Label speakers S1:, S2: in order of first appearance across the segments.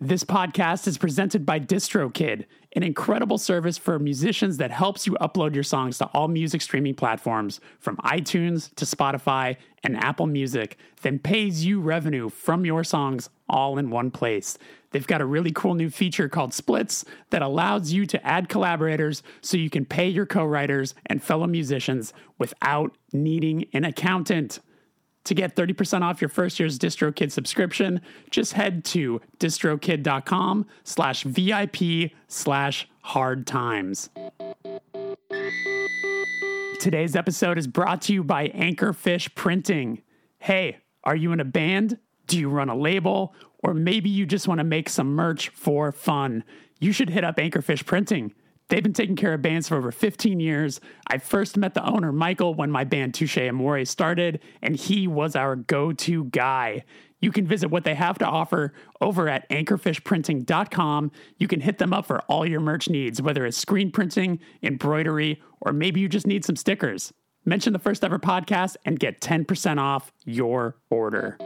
S1: This podcast is presented by DistroKid, an incredible service for musicians that helps you upload your songs to all music streaming platforms from iTunes to Spotify and Apple Music, then pays you revenue from your songs all in one place. They've got a really cool new feature called Splits that allows you to add collaborators so you can pay your co writers and fellow musicians without needing an accountant. To get 30% off your first year's DistroKid subscription, just head to distrokid.com slash VIP slash hard times. Today's episode is brought to you by Anchorfish Printing. Hey, are you in a band? Do you run a label? Or maybe you just want to make some merch for fun? You should hit up Anchorfish Printing. They've been taking care of bands for over 15 years. I first met the owner, Michael, when my band Touche Amore started, and he was our go to guy. You can visit what they have to offer over at anchorfishprinting.com. You can hit them up for all your merch needs, whether it's screen printing, embroidery, or maybe you just need some stickers. Mention the first ever podcast and get 10% off your order.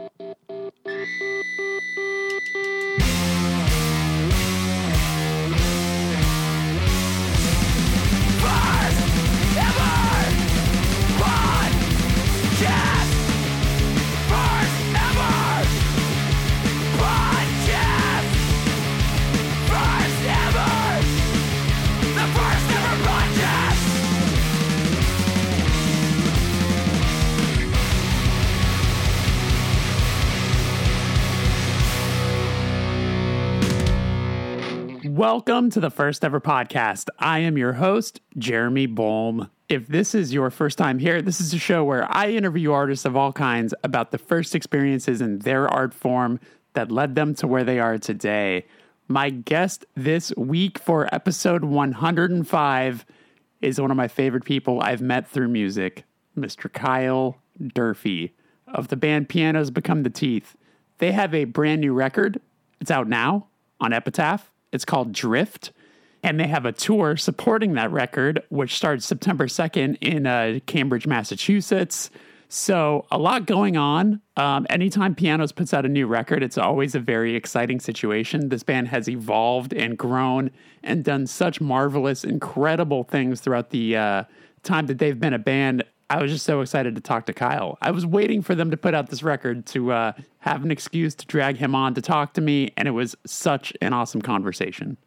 S1: Welcome to the first ever podcast. I am your host, Jeremy Bolm. If this is your first time here, this is a show where I interview artists of all kinds about the first experiences in their art form that led them to where they are today. My guest this week for episode 105 is one of my favorite people I've met through music, Mr. Kyle Durfey of the band Pianos Become the Teeth. They have a brand new record. It's out now on Epitaph. It's called Drift. And they have a tour supporting that record, which starts September 2nd in uh, Cambridge, Massachusetts. So, a lot going on. Um, anytime Pianos puts out a new record, it's always a very exciting situation. This band has evolved and grown and done such marvelous, incredible things throughout the uh, time that they've been a band. I was just so excited to talk to Kyle. I was waiting for them to put out this record to uh, have an excuse to drag him on to talk to me, and it was such an awesome conversation.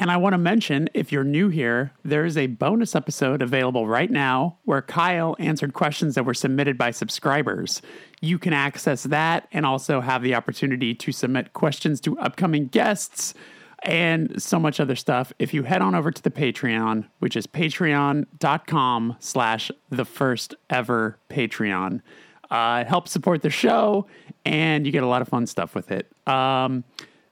S1: And I want to mention if you're new here, there is a bonus episode available right now where Kyle answered questions that were submitted by subscribers. You can access that and also have the opportunity to submit questions to upcoming guests and so much other stuff. If you head on over to the patreon which is patreon.com slash the first ever patreon uh, it helps support the show and you get a lot of fun stuff with it. Um,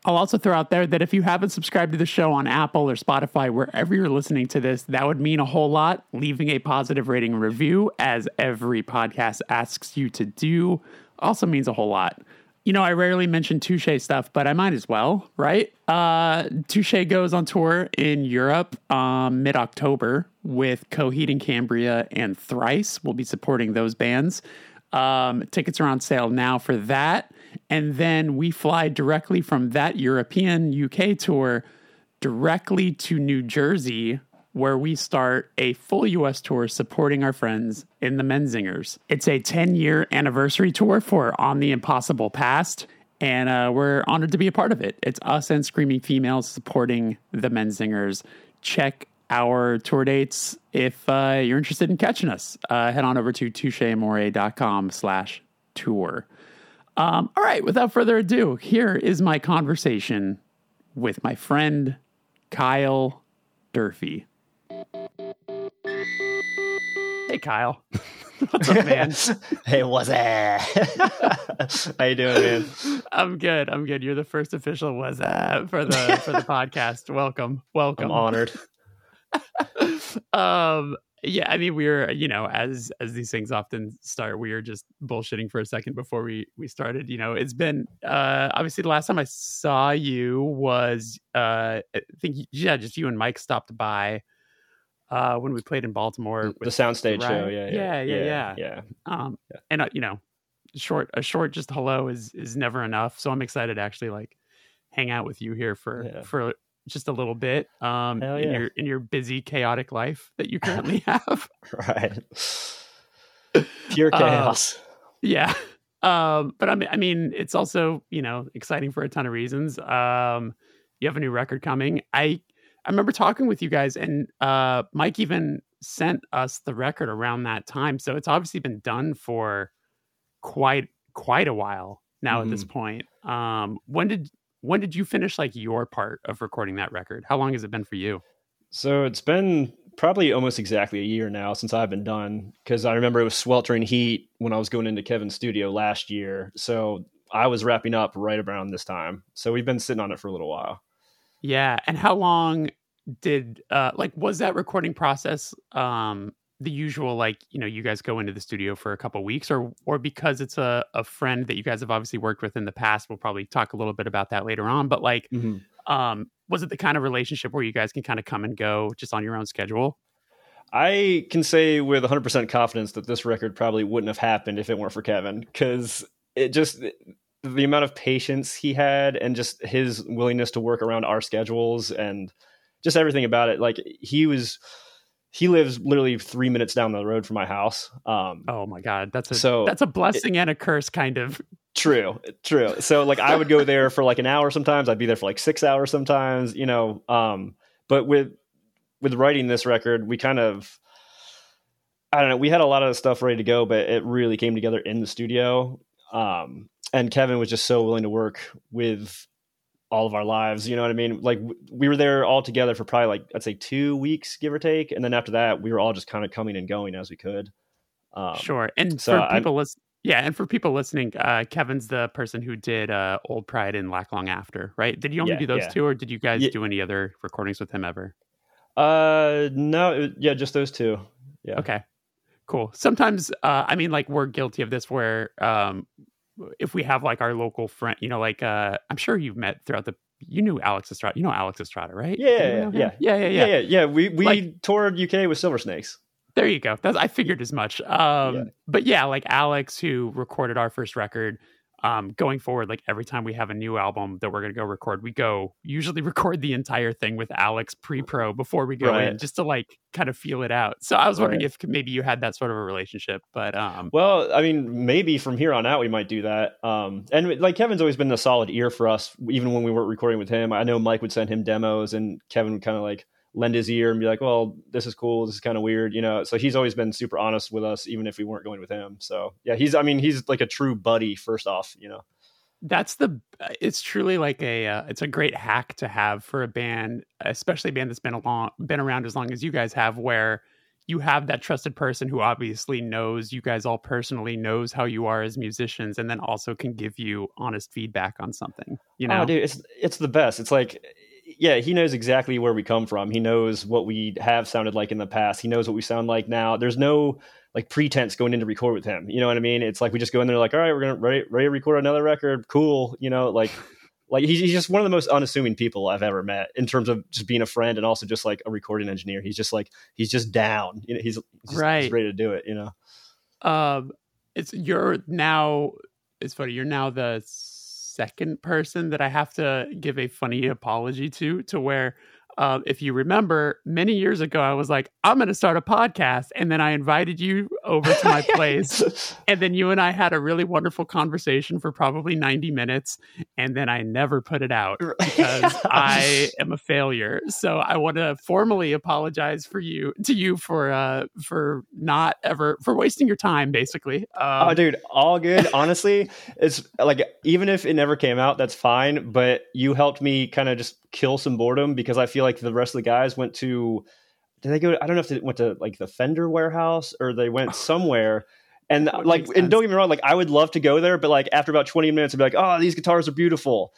S1: i'll also throw out there that if you haven't subscribed to the show on apple or spotify wherever you're listening to this that would mean a whole lot leaving a positive rating review as every podcast asks you to do also means a whole lot you know, I rarely mention Touche stuff, but I might as well, right? Uh, Touche goes on tour in Europe um, mid October with Coheed and Cambria and Thrice. We'll be supporting those bands. Um, tickets are on sale now for that. And then we fly directly from that European UK tour directly to New Jersey where we start a full US tour supporting our friends in the Menzingers. It's a 10 year anniversary tour for On the Impossible Past, and uh, we're honored to be a part of it. It's us and Screaming Females supporting the Menzingers. Check our tour dates if uh, you're interested in catching us. Uh, head on over to toucheamore.com slash tour. Um, all right, without further ado, here is my conversation with my friend Kyle Durfey. Hey, Kyle. What's up, man?
S2: hey, what's that? How you doing, man?
S1: I'm good. I'm good. You're the first official was that for the for the podcast. Welcome, welcome.
S2: I'm honored.
S1: um, yeah, I mean, we are you know, as as these things often start, we are just bullshitting for a second before we we started. You know, it's been uh obviously the last time I saw you was uh I think yeah, just you and Mike stopped by uh, when we played in Baltimore.
S2: The soundstage show,
S1: yeah yeah, yeah, yeah, yeah,
S2: yeah.
S1: Um, yeah. and uh, you know, short a short just hello is is never enough. So I'm excited to actually like hang out with you here for for just a little bit um, in your in your busy, chaotic life that you currently have.
S2: Right. Pure
S1: Uh,
S2: chaos.
S1: Yeah. Um, but I mean, I mean, it's also you know exciting for a ton of reasons. Um, you have a new record coming. I I remember talking with you guys, and uh, Mike even sent us the record around that time. So it's obviously been done for quite quite a while now. At this point, um, when did when did you finish like your part of recording that record? How long has it been for you?
S2: So it's been probably almost exactly a year now since I've been done because I remember it was sweltering heat when I was going into Kevin's studio last year. So I was wrapping up right around this time. So we've been sitting on it for a little while.
S1: Yeah, and how long did uh like was that recording process um the usual like you know you guys go into the studio for a couple weeks or or because it's a a friend that you guys have obviously worked with in the past we'll probably talk a little bit about that later on but like um was it the kind of relationship where you guys can kind of come and go just on your own schedule?
S2: I can say with 100% confidence that this record probably wouldn't have happened if it weren't for Kevin because it just the amount of patience he had and just his willingness to work around our schedules and just everything about it like he was he lives literally 3 minutes down the road from my house um
S1: oh my god that's a
S2: So,
S1: that's a blessing and a curse kind of
S2: True, true. So like I would go there for like an hour sometimes. I'd be there for like six hours sometimes. You know, um, but with with writing this record, we kind of I don't know. We had a lot of stuff ready to go, but it really came together in the studio. Um, and Kevin was just so willing to work with all of our lives. You know what I mean? Like we were there all together for probably like I'd say two weeks, give or take, and then after that, we were all just kind of coming and going as we could. Um,
S1: sure and
S2: so
S1: for people listening yeah and for people listening uh kevin's the person who did uh old pride and lack long after right did you only
S2: Yeah,
S1: do those
S2: yeah.
S1: two or did you guys
S2: Ye-
S1: do any other recordings with him ever
S2: Uh, no, it- yeah, just those two. Yeah.
S1: Okay. Cool. Sometimes uh I mean like we're guilty of this where um if we have like our local friend, you know, like uh I'm sure you've met throughout the you knew Alex Estrada. You know Alex Estrada, right?
S2: Yeah, yeah, yeah.
S1: yeah, yeah,
S2: yeah,
S1: yeah.
S2: yeah. We we
S1: Like-
S2: toured UK with Silver Snakes.
S1: There you go. That's I figured as much. Um
S2: Yeah.
S1: but yeah, like Alex who recorded our first record um going forward like every time we have a new album that we're going to go record, we go usually record the entire thing with Alex pre-pro before we go in just to like kind of feel it out. So I was wondering
S2: Right.
S1: if maybe you had that sort of a relationship, but um
S2: Well, I mean, maybe from here on out we might do that. Um, and like Kevin's always been a solid ear for us, even when we weren't recording with him. I know Mike would send him demos, and Kevin would kind of like lend his ear and be like, "Well, this is cool. This is kind of weird," you know. So he's always been super honest with us, even if we weren't going with him. So yeah, he's. I mean, he's like a true buddy. First off, you know.
S1: that's the it's truly like a uh, it's a great hack to have for a band especially a band that's been along been around as long as you guys have where you have that trusted person who obviously knows you guys all personally knows how you are as musicians and then also can give you honest feedback on something you know
S2: Oh, dude, it's it's the best. It's like, yeah, he knows exactly where we come from. He knows what we have sounded like in the past. He knows what we sound like now. There's no like pretense going in to record with him. You know what I mean? It's like we just go in there like, all right, we're gonna ready, ready to record another record. Cool. You know, like like he's, he's just one of the most unassuming people I've ever met in terms of just being a friend and also just like a recording engineer. He's just like he's just down. You know, he's, he's just,
S1: Right.
S2: he's ready to do it. You know.
S1: um it's you're now it's funny you're now the second person that i have to give a funny apology to to where um, if you remember many years ago i was like i'm going to start a podcast and then i invited you over to my place and then you and i had a really wonderful conversation for probably 90 minutes and then i never put it out because I am a failure. So I want to formally apologize for you to you for uh for not ever for wasting your time basically. Um,
S2: oh, dude, all good. Honestly, it's like even if it never came out, that's fine. But you helped me kind of just kill some boredom because I feel like the rest of the guys went to. Did they go? I don't know if they went to like the Fender warehouse or they went somewhere. And like, and don't get me wrong, like I would love to go there, but like after about twenty minutes, I'd be like, "Oh, these guitars are beautiful."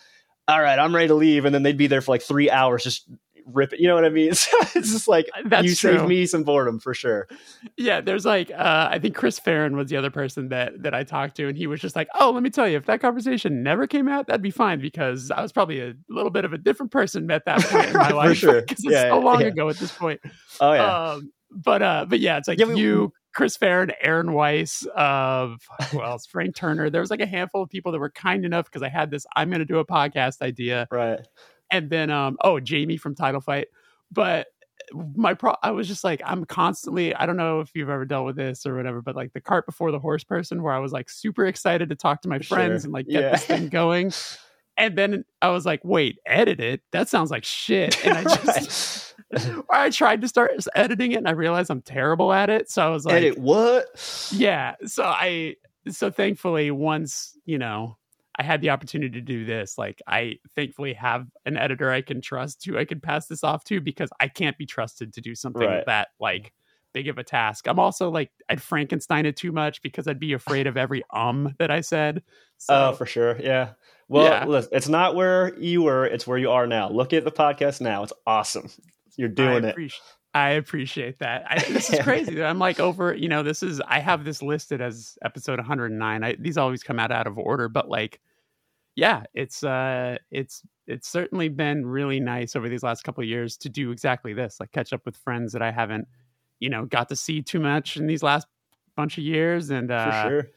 S2: All right, I'm ready to leave, and then they'd be there for like three hours, just rip it. You know what I mean? So it's just like
S1: That's
S2: you
S1: true.
S2: saved me some boredom for sure.
S1: yeah, there's like uh I think Chris Farren was the other person that that I talked to and he was just like, "Oh, let me tell you, if that conversation never came out, that'd be fine because I was probably a little bit of a different person at that point in my
S2: For
S1: life
S2: sure.
S1: because it's
S2: Yeah,
S1: so long
S2: yeah.
S1: ago at this point."
S2: Oh yeah,
S1: Um but uh but yeah, it's like
S2: Yeah, we-
S1: you Chris Farren, Aaron Weiss, of who else? Frank Turner. There was like a handful of people that were kind enough because I had this. I'm going to do a podcast idea,
S2: right?
S1: And then, um, oh, Jamie from Title Fight, but my pro I was just like I'm constantly I don't know if you've ever dealt with this or whatever, but like the cart before the horse person where I was like super excited to talk to my friends sure. and like get yeah. this thing going. And then I was like, wait, edit it? That sounds like shit. And I just I tried to start editing it and I realized I'm terrible at it. So I was like
S2: Edit what?
S1: Yeah. So I so thankfully once, you know, I had the opportunity to do this. Like I thankfully have an editor I can trust who I can pass this off to because I can't be trusted to do something right. that like big of a task. I'm also like I'd Frankenstein it too much because I'd be afraid of every um that I said.
S2: So, oh, for sure. Yeah. Well, yeah. listen, it's not where you were, it's where you are now. Look at the podcast now. It's awesome. You're doing
S1: I
S2: it.
S1: I appreciate that. I, this is crazy. I'm like over, you know, this is, I have this listed as episode 109. I, these always come out out of order, but like yeah, it's uh, it's it's certainly been really nice over these last couple of years to do exactly this, like catch up with friends that I haven't, you know, got to see too much in these last bunch of years, and uh,
S2: for sure.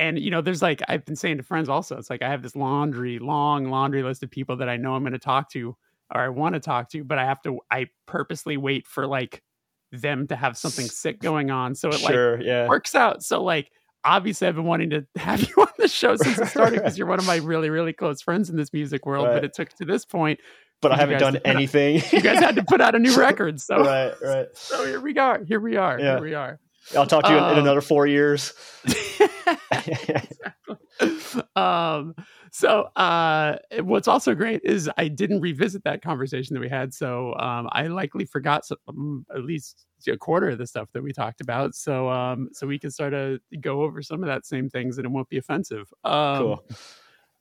S1: And you know, there's like I've been saying to friends also, it's like I have this laundry, long laundry list of people that I know I'm going to talk to or I want to talk to, but I have to, I purposely wait for like them to have something sick going on, so it sure, like yeah. works out. So like obviously I've been wanting to have you on the show since it started because you're one of my really, really close friends in this music world. Right. But it took to this point.
S2: But I haven't done anything.
S1: Out, you guys had to put out a new record. So
S2: right, right.
S1: So here we are. Here we are. Yeah. Here we are.
S2: I'll talk to you um, in, in, another four years.
S1: um, so uh, what's also great is I didn't revisit that conversation that we had. So um, I likely forgot some, um, at least a quarter of the stuff that we talked about. So um, so we can start to go over some of that same things and it won't be offensive. Um, cool.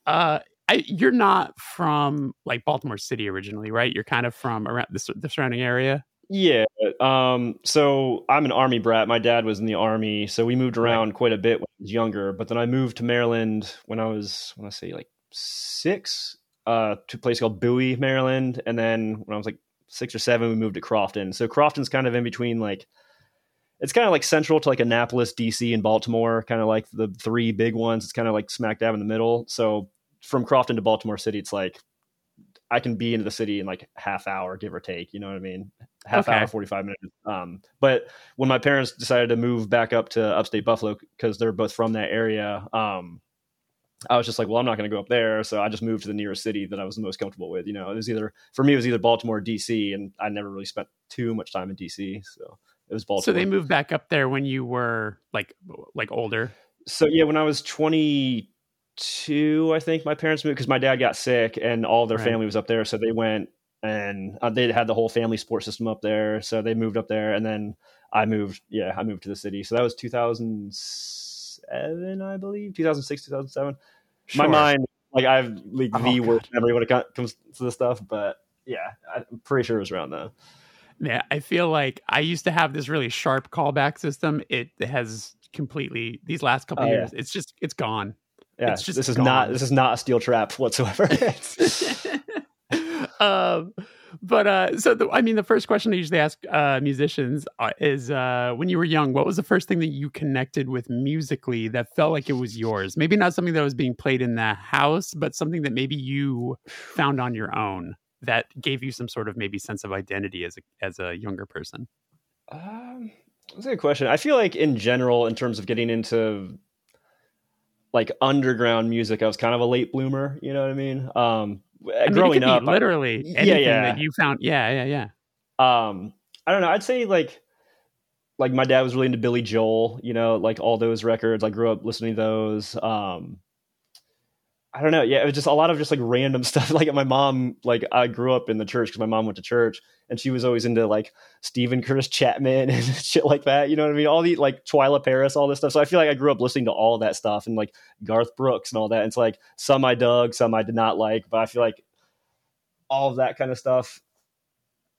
S1: Uh, I, you're not from like Baltimore City originally, right? You're kind of from around the, the surrounding area.
S2: Yeah. Um, so I'm an army brat. My dad was in the army, so we moved around right. quite a bit when I was younger. But then I moved to Maryland when I was, when I say like six, uh, to a place called Bowie, Maryland. And then when I was like six or seven, we moved to Crofton. So Crofton's kind of in between like it's kind of like central to like Annapolis, DC, and Baltimore, kind of like the three big ones. It's kind of like smack dab in the middle. So from Crofton to Baltimore City, it's like I can be into the city in like half hour, give or take. You know what I mean? Half okay. hour, forty five minutes. Um, but when my parents decided to move back up to upstate Buffalo because they're both from that area, um, I was just like, well, I'm not going to go up there, so I just moved to the nearest city that I was the most comfortable with. You know, it was either for me, it was either Baltimore or DC, and I never really spent too much time in DC, so it was Baltimore.
S1: So they moved back up there when you were like like older.
S2: So yeah, when I was 20 two, I think my parents moved because my dad got sick and all their right. family was up there. So they went and uh, they had the whole family support system up there. So they moved up there, and then I moved. Yeah, I moved to the city. So that was 2007, I believe, 2006, 2007. Sure. My mind, like I have like oh, the worst memory when it comes to this stuff, but yeah, I'm pretty sure it was around then.
S1: Yeah, I feel like I used to have this really sharp callback system. It has completely these last couple oh, years. Yeah. It's just it's gone.
S2: Yeah, it's just this is gone. not this is not a steel trap whatsoever.
S1: um, but uh, so the, I mean, the first question I usually ask uh, musicians uh, is, uh, when you were young, what was the first thing that you connected with musically that felt like it was yours? Maybe not something that was being played in the house, but something that maybe you found on your own that gave you some sort of maybe sense of identity as a as a younger person.
S2: Um, that's a good question. I feel like in general, in terms of getting into like underground music, I was kind of a late bloomer. You know what I mean? Um, I mean, growing up,
S1: literally anything yeah, yeah. that you found. Yeah, yeah, yeah.
S2: Um, I don't know. I'd say like, like my dad was really into Billy Joel. You know, like all those records. I grew up listening to those. Um, I don't know. Yeah, it was just a lot of just like random stuff. Like my mom, like I grew up in the church because my mom went to church, and she was always into like Steven Curtis Chapman and shit like that. You know what I mean? All the like Twila Paris, all this stuff. So I feel like I grew up listening to all that stuff and like Garth Brooks and all that. And it's like some I dug, some I did not like, but I feel like all of that kind of stuff.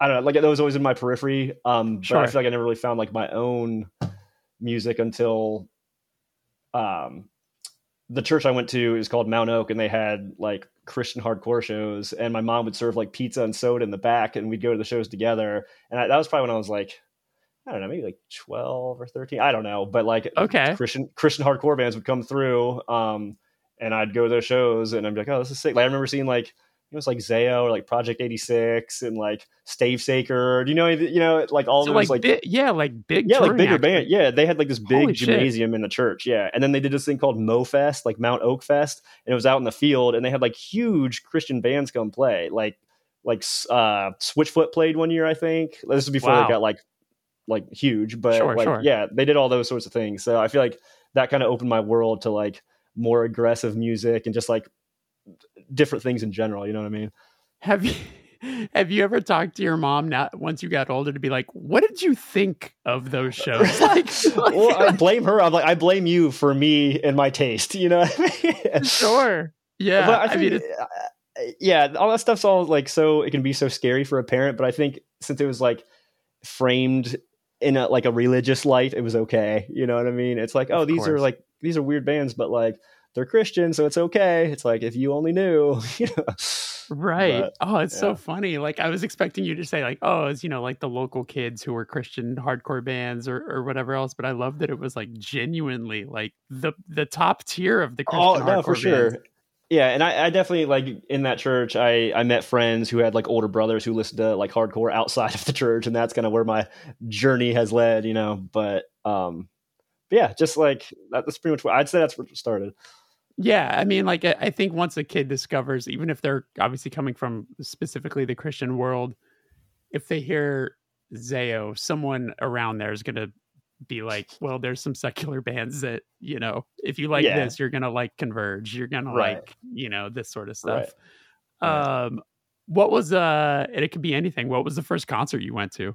S2: I don't know. Like that was always in my periphery. Um, but I feel like I never really found like my own music until um the church I went to is called Mount Oak, and they had like Christian hardcore shows. And my mom would serve like pizza and soda in the back, and we'd go to the shows together. And I, that was probably when I was like I don't know, maybe like 12 or 13. I don't know. But like
S1: Okay.
S2: Christian Christian hardcore bands would come through. Um, and I'd go to their shows and I'd be like, oh, this is sick. Like I remember seeing like it was like Zao or like Project 86 and like Stavesacre. Do you know you know like all
S1: So
S2: those
S1: like, bi- yeah, like big,
S2: yeah, like bigger band. Yeah, they had like this big
S1: Holy shit.
S2: gymnasium in the church. Yeah, and then they did this thing called Mo Fest, like Mount Oak Fest, and it was out in the field, and they had like huge Christian bands come play. Like like uh, Switchfoot played one year, I think. This is before
S1: Wow.
S2: they got like like huge, but
S1: Sure,
S2: like
S1: sure.
S2: yeah, they did all those sorts of things. So I feel like that kind of opened my world to like more aggressive music and just like different things in general. You know what I mean?
S1: Have you have you ever talked to your mom now once you got older to be like, what did you think of those shows? Like,
S2: well, I blame her. I'm like, I blame you for me and my taste. You know what I mean?
S1: sure. Yeah.
S2: but I,
S1: I, mean, it's,
S2: uh, yeah, all that stuff's all like so it can be so scary for a parent. But I think since it was like framed in a like a religious light, it was okay. You know what I mean? It's like, oh,
S1: Of
S2: these are like these are weird bands, but like they're Christian, so it's okay. It's like if you only knew,
S1: right.
S2: But,
S1: oh, it's
S2: yeah.
S1: so funny. Like I was expecting you to say like, oh, it's you know like the local kids who were Christian hardcore bands or, or whatever else. But I love that it was like genuinely like the the top tier of the Christian
S2: oh no,
S1: hardcore
S2: for sure.
S1: bands.
S2: Yeah, and I, I definitely like in that church. I I met friends who had like older brothers who listened to like hardcore outside of the church, and that's kind of where my journey has led. You know, but um, but yeah, just like that, that's pretty much what I'd say. That's where it started.
S1: Yeah, I mean, like I think once a kid discovers, even if they're obviously coming from specifically the Christian world, if they hear Zao, someone around there is going to be like, well, there's some secular bands that you know, if you like
S2: Yeah.
S1: this, you're gonna like Converge, you're gonna like you know this sort of stuff.
S2: Right.
S1: Um, what was uh, and it could be anything. What was the first concert you went to?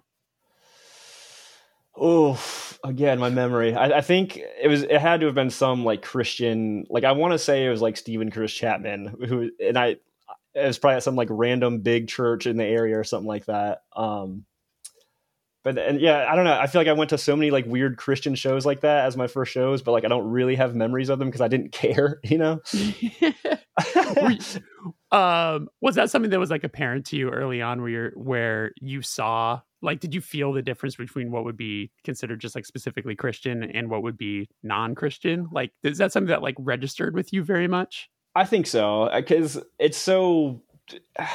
S2: Oh, again, my memory. I, I think it was. It had to have been some like Christian. Like I want to say it was like Steven Chris Chapman, who and I. It was probably at some like random big church in the area or something like that. Um, but and yeah, I don't know. I feel like I went to so many like weird Christian shows like that as my first shows, but like I don't really have memories of them because I didn't care. You know.
S1: Um was that something that was like apparent to you early on where you're where you saw like did you feel the difference between what would be considered just like specifically christian and what would be non-christian like is that something that like registered with you very much
S2: I think so uh, because it's so. I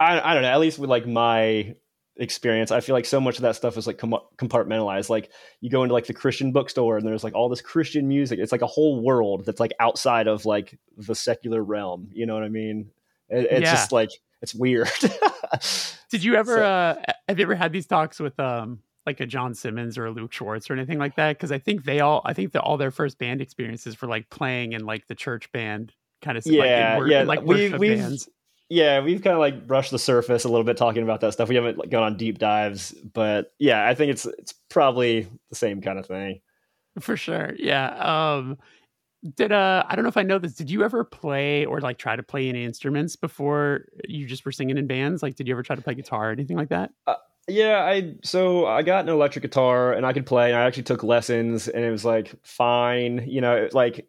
S2: I don't know. At least with like my experience, I feel like so much of that stuff is like com- compartmentalized. Like you go into like the Christian bookstore and there's like all this Christian music. It's like a whole world that's like outside of like the secular realm. You know what I mean? It, it's
S1: Yeah.
S2: just like it's weird.
S1: did you ever
S2: So-
S1: uh have you ever had these talks with um like a john simmons or a luke schwartz or anything like that because i think they all i think that all their first band experiences were like playing in like the church band kind of
S2: Yeah,
S1: like, wor-
S2: yeah,
S1: like
S2: we've- we've-
S1: bands
S2: yeah, we've kind of like brushed the surface a little bit talking about that stuff. We haven't like gone on deep dives, but yeah, I think it's it's probably the same kind of thing.
S1: For sure. Yeah. Um did uh I don't know if I know this. Did you ever play or like try to play any instruments before you just were singing in bands? Like did you ever try to play guitar or anything like that?
S2: Yeah, I so I got an electric guitar and I could play. And I actually took lessons, and it was like fine. You know, like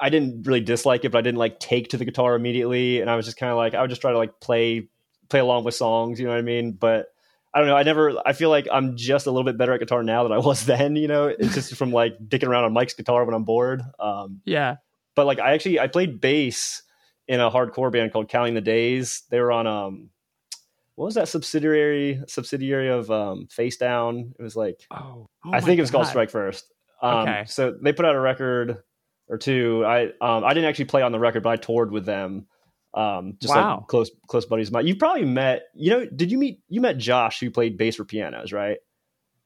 S2: I didn't really dislike it, but I didn't like take to the guitar immediately. And I was just kind of like I would just try to like play play along with songs. You know what I mean? But I don't know. I never. I feel like I'm just a little bit better at guitar now than I was then. You know, it's just from like dicking around on Mike's guitar when I'm bored. Um,
S1: Yeah.
S2: but like I actually I played bass in a hardcore band called Counting the Days. They were on um what was that subsidiary subsidiary of um Facedown? It was like
S1: Oh.
S2: I think it was called Strike First. Um
S1: Okay.
S2: so they put out a record or two. I um I didn't actually play on the record, but I toured with them. Um just
S1: Wow.
S2: like close close buddies of mine. You probably met you know, did you meet you met Josh who played bass for pianos, right?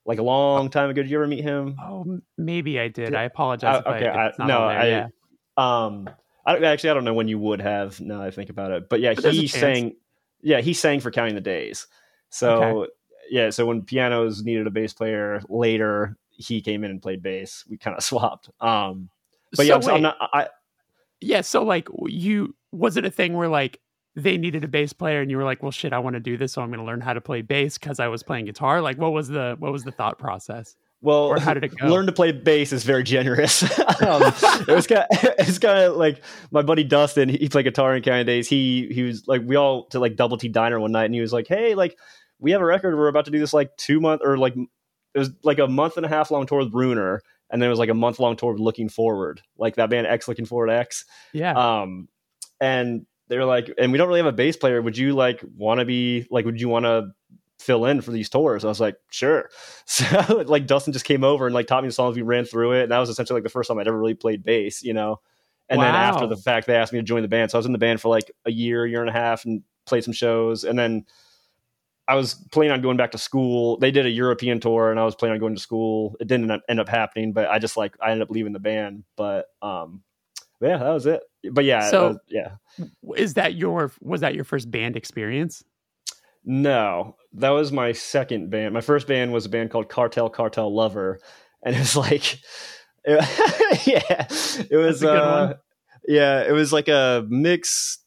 S2: Like a long time ago. Did you ever meet him?
S1: Oh, maybe I did.
S2: Yeah.
S1: I apologize.
S2: Uh,
S1: if
S2: okay,
S1: I,
S2: I, no,
S1: there.
S2: I
S1: yeah.
S2: um, I actually I don't know when you would have. Now that I think about it, but yeah,
S1: But
S2: he sang. Yeah, he sang for Counting the Days. So yeah, so when pianos needed a bass player later, he came in and played bass. We kind of swapped. Um, but yeah,
S1: So
S2: I'm, I'm not. I,
S1: Yeah, so like you was it a thing where like they needed a bass player and you were like, "Well, shit, I want to do this, so I'm going to learn how to play bass cuz I was playing guitar." Like what was the what was the thought process?
S2: well,
S1: Or how did it go?
S2: learn to play bass is very generous. um, it was kind. Of, it's kind of like my buddy Dustin. He played guitar in Counting Days. He he was like we all to like Double T Diner one night, and he was like, "Hey, like we have a record. We're about to do this like two month or like it was like a month and a half long tour with Bruner, and then it was like a month long tour with Looking Forward, like that band X Looking Forward X.
S1: Yeah.
S2: Um, and they're like, and we don't really have a bass player. Would you like want to be like? Would you want to fill in for these tours? I was like, sure. So like Dustin just came over and like taught me the songs. We ran through it, and that was essentially like the first time I'd ever really played bass. You know. And then after the fact, they asked me to join the band. So I was in the band for like a year, year and a half, and played some shows. And then I was planning on going back to school. They did a European tour, and I was planning on going to school. It didn't end up happening, but I just like I ended up leaving the band. But um, yeah, that was it. But yeah,
S1: So-
S2: uh, yeah,
S1: Is that your was that your first band experience?
S2: no, that was my second band. My first band was a band called Cartel Cartel Lover, and it was like, it- yeah, it was
S1: That's a good
S2: uh, yeah, it was like a mix.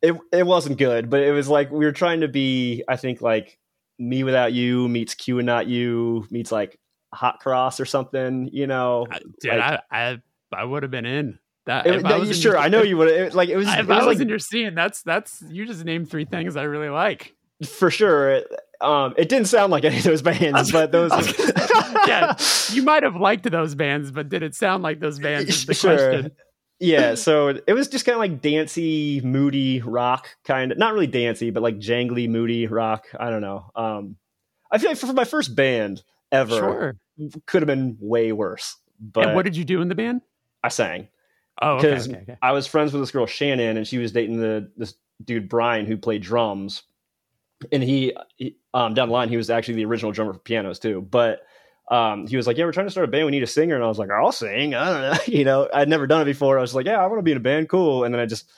S2: It it wasn't good, but it was like we were trying to be. I think like mewithoutYou meets Q and Not U meets like Hot Cross or something. You know,
S1: Dude,
S2: like-
S1: I I, I would have been in that.
S2: It-
S1: if I
S2: you- sure,
S1: your-
S2: I know you would. It, like it was,
S1: If
S2: it
S1: I
S2: was
S1: was
S2: like
S1: in your scene, that's that's you just named three things I really like.
S2: for sure. It, um, it didn't sound like any of those bands, but those.
S1: Yeah. You might have liked those bands, but did it sound like those bands? Is the
S2: Sure.
S1: question.
S2: yeah so it was just kind of like dancey moody rock kind of not really dancey but like jangly moody rock i don't know um i feel like for my first band ever
S1: Sure.
S2: could have been way worse but
S1: and what did you do in the band?
S2: i sang
S1: Oh, okay,
S2: because
S1: okay, okay.
S2: i was friends with this girl shannon and she was dating the this dude brian who played drums and he, he um down the line he was actually the original drummer for pianos too but um, he was like, "Yeah, we're trying to start a band. We need a singer." And I was like, "I'll sing." I don't know, you know. I'd never done it before. I was like, "Yeah, I want to be in a band. Cool." And then I just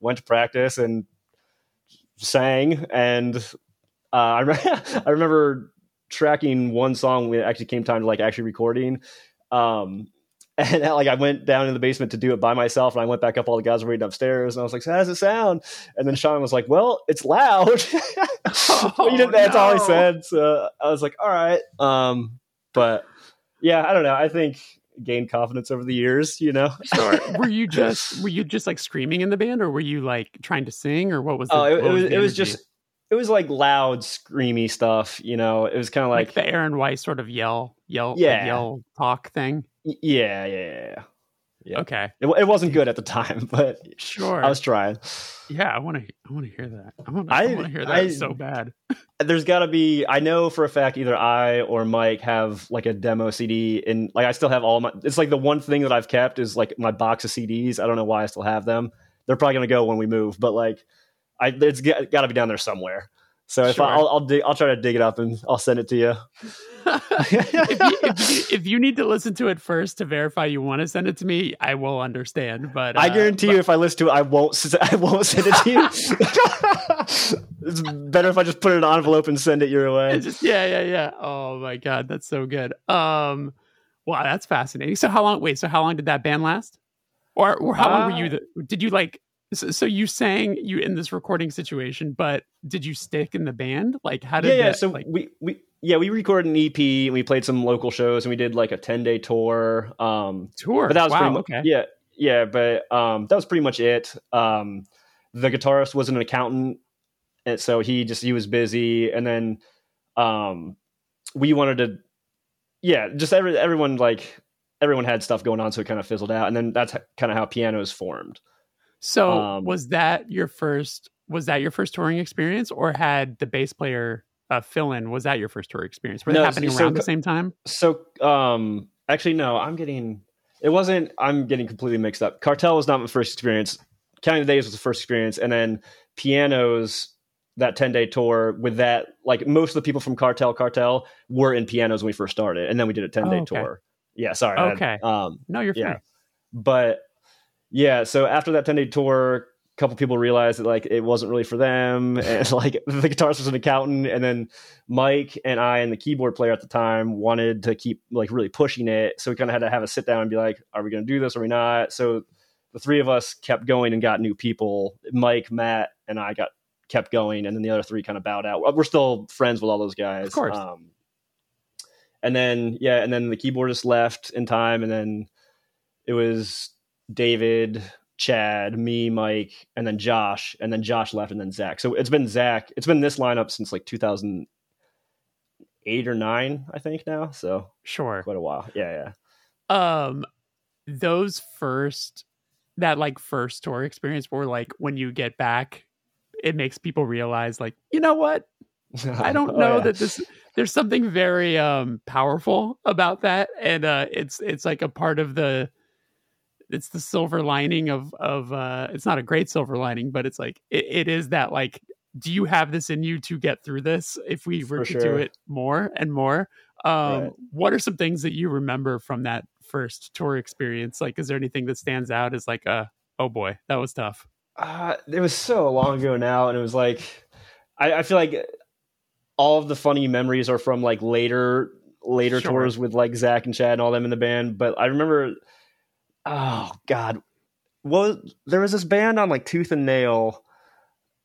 S2: went to practice and sang. And uh, I, re- I remember tracking one song when it actually came time to like actually recording. Um, and like I went down in the basement to do it by myself, and I went back up. All the guys were waiting upstairs, and I was like, so "How does it sound?" And then Sean was like, "Well, it's loud."
S1: Oh,
S2: he didn't, that's all he said. So I was like, "All right." Um, but yeah, I don't know. I think gained confidence over the years. You know.
S1: Sure. were you just were you just like screaming in the band, or were you like trying to sing, or what was? The,
S2: Oh, it, it was
S1: the
S2: it was just it was like loud, screamy stuff. You know, it was kind of
S1: like,
S2: like,
S1: the Aaron Weiss sort of yell, yell,
S2: Yeah.
S1: yell talk thing.
S2: yeah, yeah, yeah. Yeah.
S1: Okay,
S2: It, it wasn't good at the time, but
S1: sure.
S2: I was trying.
S1: yeah, I want to. I want to hear that. I want.
S2: I-
S1: I, want to hear that
S2: I-
S1: so bad.
S2: There's got to be. I know for a fact either I or Mike have like a demo CD, and like I still have all my. It's like the one thing that I've kept is like my box of CDs. I don't know why I still have them. They're probably gonna go when we move, but like, I it's got to be down there somewhere. So if
S1: Sure.
S2: I, I'll I'll, dig, I'll try to dig it up and I'll send it to you.
S1: if, you, if, you, if you need to listen to it first to verify you want to send it to me, I will understand. But
S2: I
S1: uh,
S2: guarantee you, if I listen to it, I won't. I won't send it to you. it's better if I just put it in an envelope and send it your way.
S1: Just yeah, yeah, yeah. Oh my god, that's so good. Um, wow, that's fascinating. So how long? Wait, so how long did that band last? Or, or how long were you?
S2: Uh,
S1: The, did you like? So, so you sang you in this recording situation, but did you stick in the band? Like how did
S2: yeah, yeah.
S1: that,
S2: So
S1: like,
S2: we we yeah we recorded an EP and we played some local shows and we did like a ten day tour. Um,
S1: tour?
S2: but that was
S1: wow,
S2: pretty much
S1: okay.
S2: yeah yeah. But um, that was pretty much it. Um, the guitarist was an accountant, and so he just he was busy. And then um, we wanted to yeah, just every everyone like everyone had stuff going on, so it kind of fizzled out. And then that's kind of how pianos formed.
S1: So
S2: Um,
S1: was that your first? Was that your first touring experience, or had the bass player uh, fill in? Was that your first tour experience? Were they happening
S2: so-
S1: around the same time?
S2: So, um, actually, no, I'm getting. It wasn't. I'm getting completely mixed up. Cartel was not my first experience. Counting the Days was the first experience, and then pianos. That ten day tour with that, like most of the people from Cartel Cartel were in pianos when we first started, and then we did a ten day
S1: Oh, okay.
S2: tour. Yeah, sorry. Had-
S1: Okay.
S2: um,
S1: No, you're
S2: yeah,
S1: fine.
S2: but yeah. So after that ten day tour, a couple people realized that like it wasn't really for them, and like the guitarist was an accountant, and then Mike and I and the keyboard player at the time wanted to keep like really pushing it. So we kind of had to have a sit down and be like, are we going to do this or are we not? So the three of us kept going and got new people. Mike, Matt, and I got kept going, and then the other three kind of bowed out. We're still friends with all those guys,
S1: Of course.
S2: Um, and then yeah, and then the keyboardist left in time, and then it was David, Chad, me, Mike, and then Josh, and then Josh left, and then Zach. So it's been Zach. It's been this lineup since like 2008 or nine, I think now. So
S1: sure,
S2: quite a while. Yeah,
S1: yeah. Um, those first that like first tour experience where like when you get back, it makes people realize like you know what I don't oh, know oh, yeah. that this there's something very um powerful about that and uh it's it's like a part of the it's the silver lining of of uh it's not a great silver lining but it's like it, it is that like do you have this in you to get through this if we were For to sure. do it more and more um right. what are some things that you remember from that first tour experience like is there anything that stands out as like a oh boy that was tough
S2: uh it was so long ago now and it was like I, I feel like all of the funny memories are from like later later sure. tours with like Zach and Chad and all them in the band. But I remember, oh god, well there was this band on like Tooth and Nail,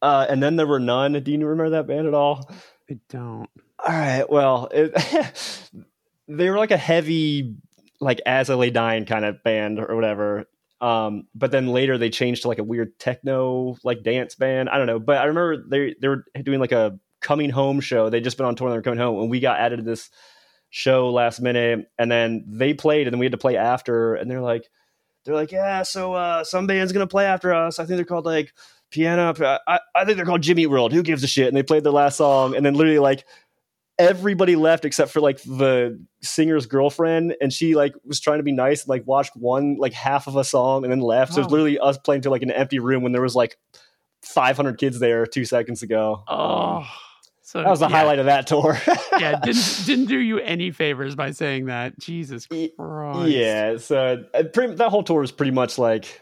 S2: uh, and then there were none. Do you remember that band at all?
S1: I don't.
S2: All right, well, it, they were like a heavy, like as I lay dying kind of band or whatever. Um, but then later they changed to like a weird techno like dance band. I don't know, but I remember they they were doing like a coming home show. They'd just been on tour and they're coming home, and we got added to this show last minute, and then they played, and then we had to play after, and they're like, they're like, yeah, so uh, some band's gonna play after us. I think they're called like Piano. I, I think they're called Jimmy World. Who gives a shit? And they played their last song, and then literally like everybody left except for like the singer's girlfriend and she like was trying to be nice and like watched one like half of a song and then left so oh. it was literally us playing to like an empty room when there was like 500 kids there two seconds ago
S1: oh
S2: so that was the yeah. highlight of that tour.
S1: yeah, didn't didn't do you any favors by saying that. Jesus Christ.
S2: Yeah, so uh, pretty, that whole tour was pretty much like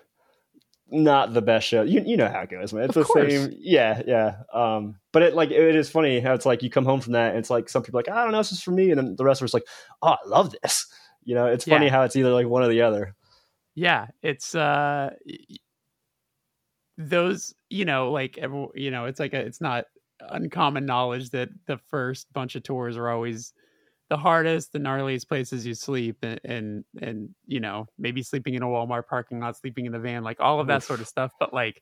S2: not the best show. You you know how it goes, man. It's of the course. same. Yeah, yeah. Um, but it like it is funny how it's like you come home from that and it's like some people like I don't know this is for me, and then the rest of us like oh I love this. You know, it's funny yeah. how it's either like one or the other.
S1: Yeah, it's uh those you know like every, you know it's like a, it's not uncommon knowledge that the first bunch of tours are always the hardest, the gnarliest places you sleep, and, and and, you know maybe sleeping in a Walmart parking lot, sleeping in the van, like all of that sort of stuff. But like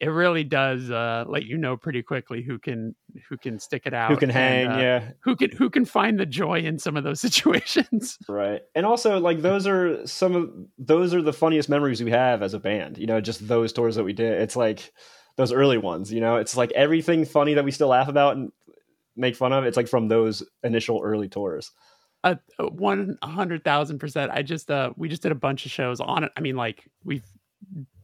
S1: it really does uh, let you know pretty quickly who can who can stick it out,
S2: who can hang,
S1: uh,
S2: yeah,
S1: who can who can find the joy in some of those situations.
S2: Right, and also like those are some of those are the funniest memories we have as a band. You know, just those tours that we did. It's like those early ones. You know, it's like everything funny that we still laugh about and make fun of. It's like from those initial early tours.
S1: Uh, one hundred thousand percent. I just uh, we just did a bunch of shows on it. I mean, like we've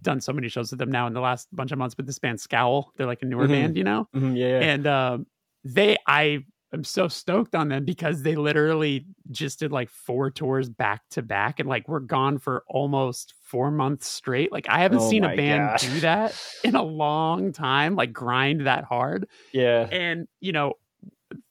S1: done so many shows with them now in the last bunch of months. But this band Scowl, they're like a newer mm-hmm. band, you know.
S2: Mm-hmm, yeah, yeah,
S1: and um, they I I'm so stoked on them because they literally just did like four tours back to back and like we're gone for almost four months straight. Like I haven't oh seen a band do that in a long time, like grind that hard.
S2: Yeah.
S1: And you know,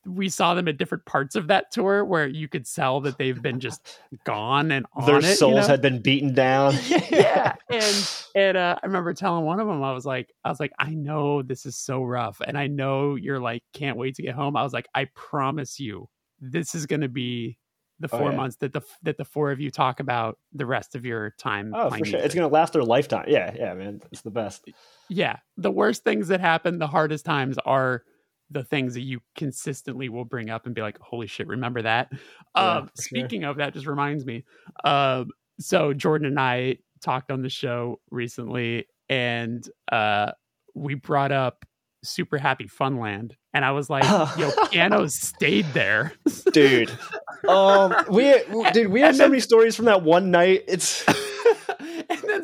S1: we saw them at different parts of that tour where you could tell that they've been just gone and
S2: their
S1: it,
S2: souls
S1: you know?
S2: had been beaten down.
S1: yeah, and and uh, I remember telling one of them, I was like, I was like, I know this is so rough, and I know you're like can't wait to get home. I was like, I promise you, this is going to be the oh, four oh, yeah. months that the that the four of you talk about the rest of your time.
S2: Oh, for sure, it's going to last their lifetime. Yeah, yeah, man, it's the best.
S1: Yeah, the worst things that happen, the hardest times are the things that you consistently will bring up and be like, holy shit, remember that? Yeah, um, speaking sure. of that, just reminds me. Uh, so Jordan and I talked on the show recently, and uh, we brought up Super Happy Funland, and I was like, "Yo, piano stayed there,
S2: dude." Um, we dude, we have so many stories from that one night. It's
S1: and then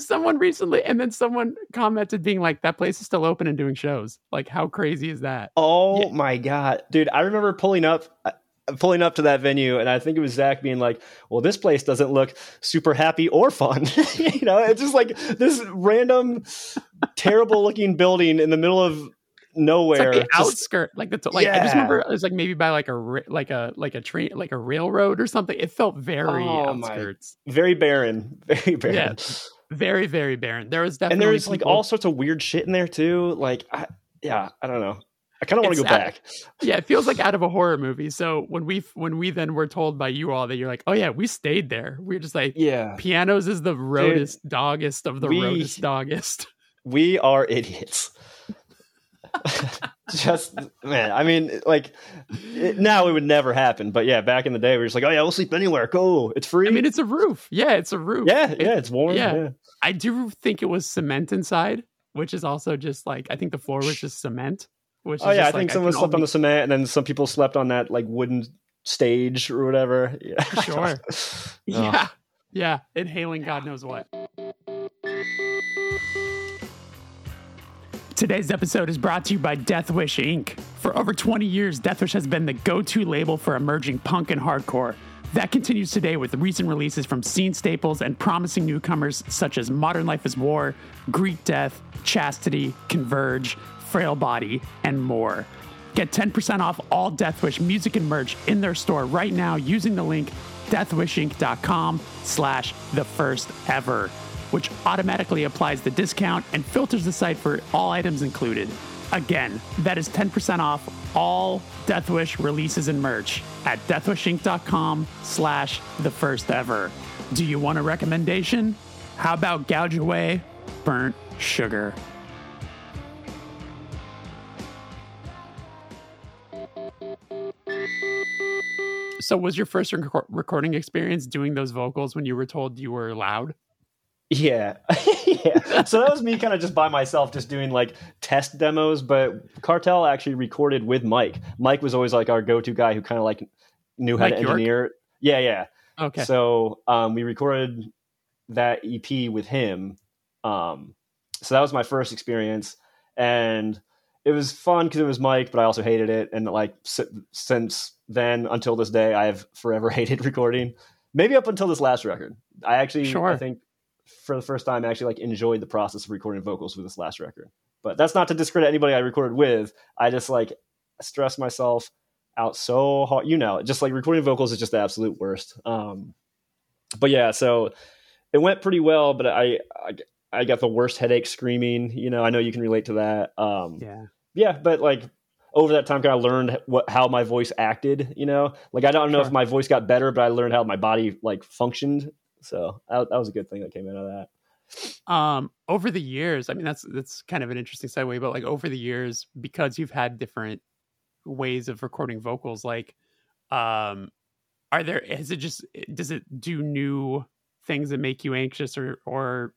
S1: someone recently, and then someone commented being like, "That place is still open and doing shows." Like, how crazy is that?
S2: Oh yeah. my god, dude! I remember pulling up. Uh, pulling up to that venue, and I think it was Zach being like, "Well, this place doesn't look super happy or fun." you know, it's just like this random, terrible-looking building in the middle of nowhere,
S1: like the outskirt, like the like. Yeah. I just remember it was like maybe by like a like a like a train, like a railroad or something. It felt very oh, outskirts,
S2: my. very barren, very barren. Yeah,
S1: very very barren. There was definitely
S2: and there's people... like all sorts of weird shit in there too. Like, I, yeah, I don't know. I kind of want to go uh, back.
S1: Yeah, it feels like out of a horror movie. So when we when we then were told by you all that you're like, oh yeah, we stayed there. We are just like,
S2: yeah,
S1: pianos is the roadest doggest of the we, roadest doggest.
S2: We are idiots. just man, I mean, like it, now it would never happen, but yeah, back in the day, we were just like, oh yeah, we'll sleep anywhere. cool it's free.
S1: I mean, it's a roof. Yeah, it's a roof.
S2: yeah,
S1: It-
S2: yeah, it's warm.
S1: yeah.
S2: Yeah,
S1: I do think it was cement inside, which is also just like I think the floor was just cement. Which
S2: oh
S1: is
S2: yeah, I think
S1: like,
S2: someone
S1: can
S2: slept on the cement, and then some people slept on that like wooden stage or whatever. Yeah,
S1: Sure.
S2: Oh.
S1: Yeah, yeah, inhaling God knows what. Today's episode is brought to you by Deathwish Inc. For over 20 years, Deathwish has been the go to label for emerging punk and hardcore. That continues today with recent releases from scene staples and promising newcomers such as Modern Life is War, Greek Death, Chastity, Converge, Frail Body, and more. Get 10% off all Deathwish music and merch in their store right now using the link deathwishinc.com slash the first ever, which automatically applies the discount and filters the site for all items included. Again, that is 10% off all Deathwish releases and merch at deathwishinc.com slash the first ever. Do you want a recommendation? How about Gouge Away Burnt Sugar? So, was your first rec- recording experience doing those vocals when you were told you were loud?
S2: Yeah. yeah. So that was me kind of just by myself, just doing like test demos. But Cartel actually recorded with Mike. Mike was always like our go to guy who kind of like knew how
S1: Mike
S2: to
S1: York?
S2: engineer. Yeah, yeah.
S1: Okay.
S2: So um, we recorded that EP with him. Um, so that was my first experience. And it was fun because it was Mike, but I also hated it. And like s- since then until this day, I have forever hated recording. Maybe up until this last record. I actually,
S1: Sure.
S2: I think for the first time, I actually like enjoyed the process of recording vocals with this last record. But that's not to discredit anybody I recorded with. I just like stress myself out so hard. You know, just like recording vocals is just the absolute worst. Um, but yeah, so it went pretty well, but I, I I got the worst headache screaming. You know, I know you can relate to that. Um,
S1: yeah.
S2: yeah, but like over that time, kind of learned what how my voice acted. You know, like I don't know
S1: Sure.
S2: if my voice got better, but I learned how my body like functioned. So that, that was a good thing that came out of that.
S1: um over the years i mean that's that's kind of an interesting segue but like over the years because you've had different ways of recording vocals like um are there is it just does it do new things that make you anxious or or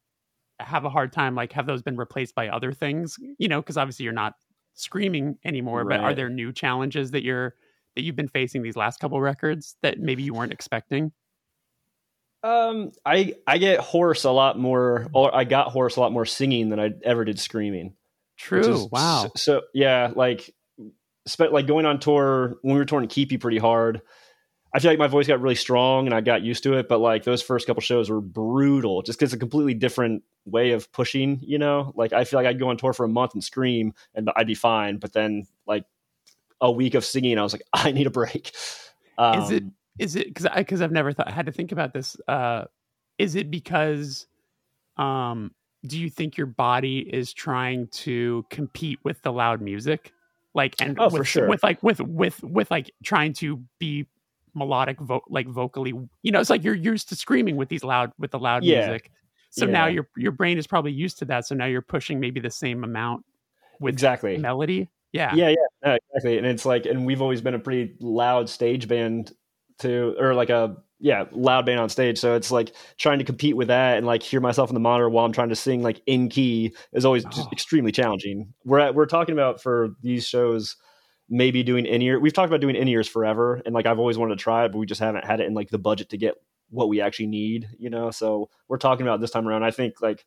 S1: have a hard time? Like have those been replaced by other things? You know because obviously you're not screaming anymore but are there new challenges that you're that you've been facing these last couple records that maybe you weren't expecting
S2: Um, I I get hoarse a lot more, or I got hoarse a lot more singing than I ever did screaming.
S1: true wow
S2: So, so, yeah, like spe- like going on tour when we were touring Keep You pretty hard. I feel like my voice got really strong and I got used to it, but like those first couple shows were brutal just because it's a completely different way of pushing, you know? Like I feel like I'd go on tour for a month and scream and I'd be fine, but then like a week of singing, I was like, I need a break. Um,
S1: is it is it because because I've never thought had to think about this. Uh, is it because um, do you think your body is trying to compete with the loud music, like and
S2: Oh,
S1: with,
S2: sure.
S1: with like with with with like trying to be melodic, vo- like vocally? You know, it's like you're used to screaming with these loud with the loud
S2: Yeah.
S1: music. So now your your brain is probably used to that. So now you're pushing maybe the same amount with
S2: exactly.
S1: melody. Yeah.
S2: Yeah, yeah, no, exactly. And it's like, and we've always been a pretty loud stage band to, or like a yeah, loud band on stage. So it's like trying to compete with that and like hear myself in the monitor while I'm trying to sing like in key is always
S1: Oh.
S2: extremely challenging. We're at, we're talking about for these shows maybe doing in ear. We've talked about doing in ears forever, and like I've always wanted to try it, but we just haven't had it in like the budget to get what we actually need. You know, so we're talking about this time around. I think like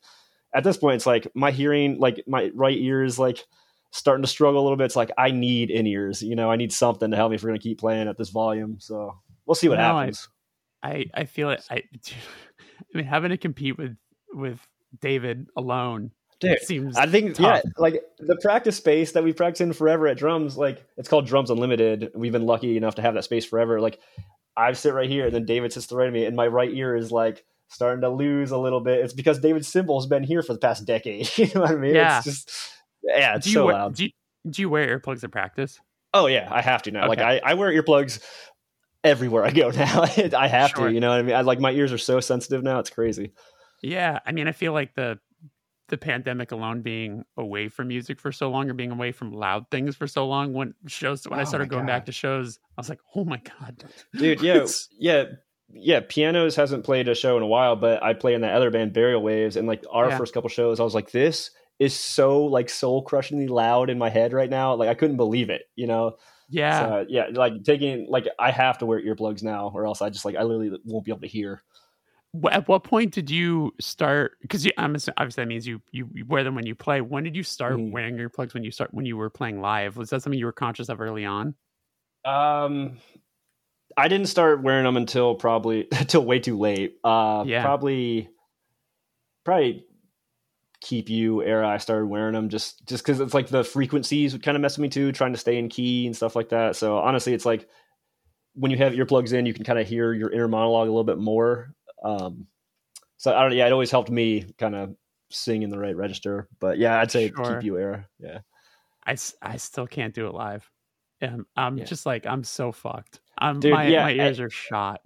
S2: at this point, it's like my hearing, like my right ear is like starting to struggle a little bit. It's like I need in ears. You know, I need something to help me if we're going to keep playing at this volume. So we'll see what
S1: No,
S2: happens.
S1: I I feel it. I I mean, having to compete with with David alone
S2: Dude,
S1: seems.
S2: I think
S1: tough.
S2: yeah, like the practice space that we practice in forever at drums, like it's called Drums Unlimited. We've been lucky enough to have that space forever. Like I sit right here, and then David sits to the right of me, and my right ear is like starting to lose a little bit. It's because David's cymbal's been here for the past decade. you know what I mean?
S1: Yeah.
S2: It's just yeah, it's
S1: do you
S2: so
S1: wear,
S2: loud.
S1: Do you, do you wear earplugs at practice?
S2: Oh yeah, I have to now. Like I, I wear earplugs everywhere I go now. I have
S1: Sure.
S2: to. You know what I mean? I like my ears are so sensitive now. It's crazy.
S1: Yeah, I mean, I feel like the the pandemic alone being away from music for so long or being away from loud things for so long when shows when oh I started going God. back to shows I was like oh my god
S2: dude yeah yeah yeah pianos hasn't played a show in a while but I play in that other band Burial Waves and like our yeah. first couple shows I was like this is so like soul crushingly loud in my head right now like I couldn't believe it you know
S1: yeah.
S2: So, yeah like taking like I have to wear earplugs now or else I just like I literally won't be able to hear.
S1: At what point did you start because i'm obviously that means you, you, you wear them when you play. When did you start mm-hmm. wearing earplugs when you start when you were playing live? Was that something you were conscious of early on?
S2: Um i didn't start wearing them until probably until way too late. Uh yeah. probably probably keep you era i started wearing them just just because it's like the frequencies would kind of mess with me too trying to stay in key and stuff like that so honestly it's like when you have earplugs in you can kind of hear your inner monologue a little bit more um, so I don't. Yeah, it always helped me kind of sing in the right register. But yeah, I'd say sure. keep you era. Yeah.
S1: I, I still can't do it live. And I'm yeah. just like I'm so fucked. I'm Dude, my, yeah, my ears I, are shot.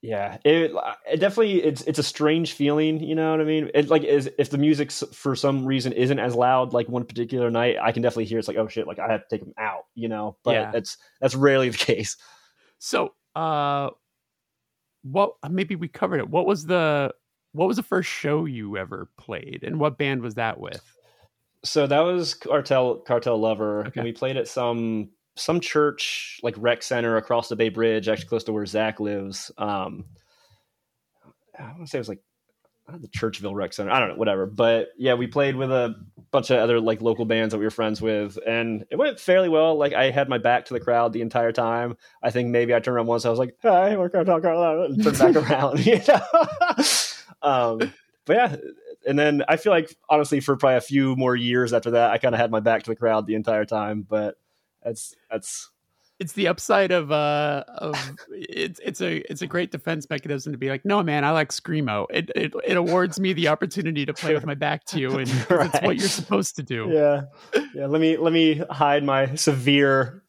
S2: Yeah, it, it definitely it's it's a strange feeling. You know what I mean? It like is if the music for some reason isn't as loud like one particular night, I can definitely hear it's like oh shit, like I have to take them out. You know, but yeah. that's that's rarely the case.
S1: So, uh, what maybe we covered it. What was the what was the first show you ever played, and what band was that with?
S2: So that was Cartel Cartel Lover, okay. and we played at some some church like rec center across the Bay Bridge, actually close to where Zach lives. Um, I want to say it was like the Churchville Rec Center. I don't know, whatever. But yeah, we played with a bunch of other like local bands that we were friends with, and it went fairly well. Like I had my back to the crowd the entire time. I think maybe I turned around once. I was like, "Hi, we're going to talk and turned back around. You know. um, but yeah, and then I feel like honestly, for probably a few more years after that, I kind of had my back to the crowd the entire time. But that's that's
S1: it's the upside of uh of it's it's a it's a great defense mechanism to be like no man i like screamo. It it, it awards me the opportunity to play with my back to you and right. it's what you're supposed to do.
S2: Yeah. Yeah let me let me hide my severe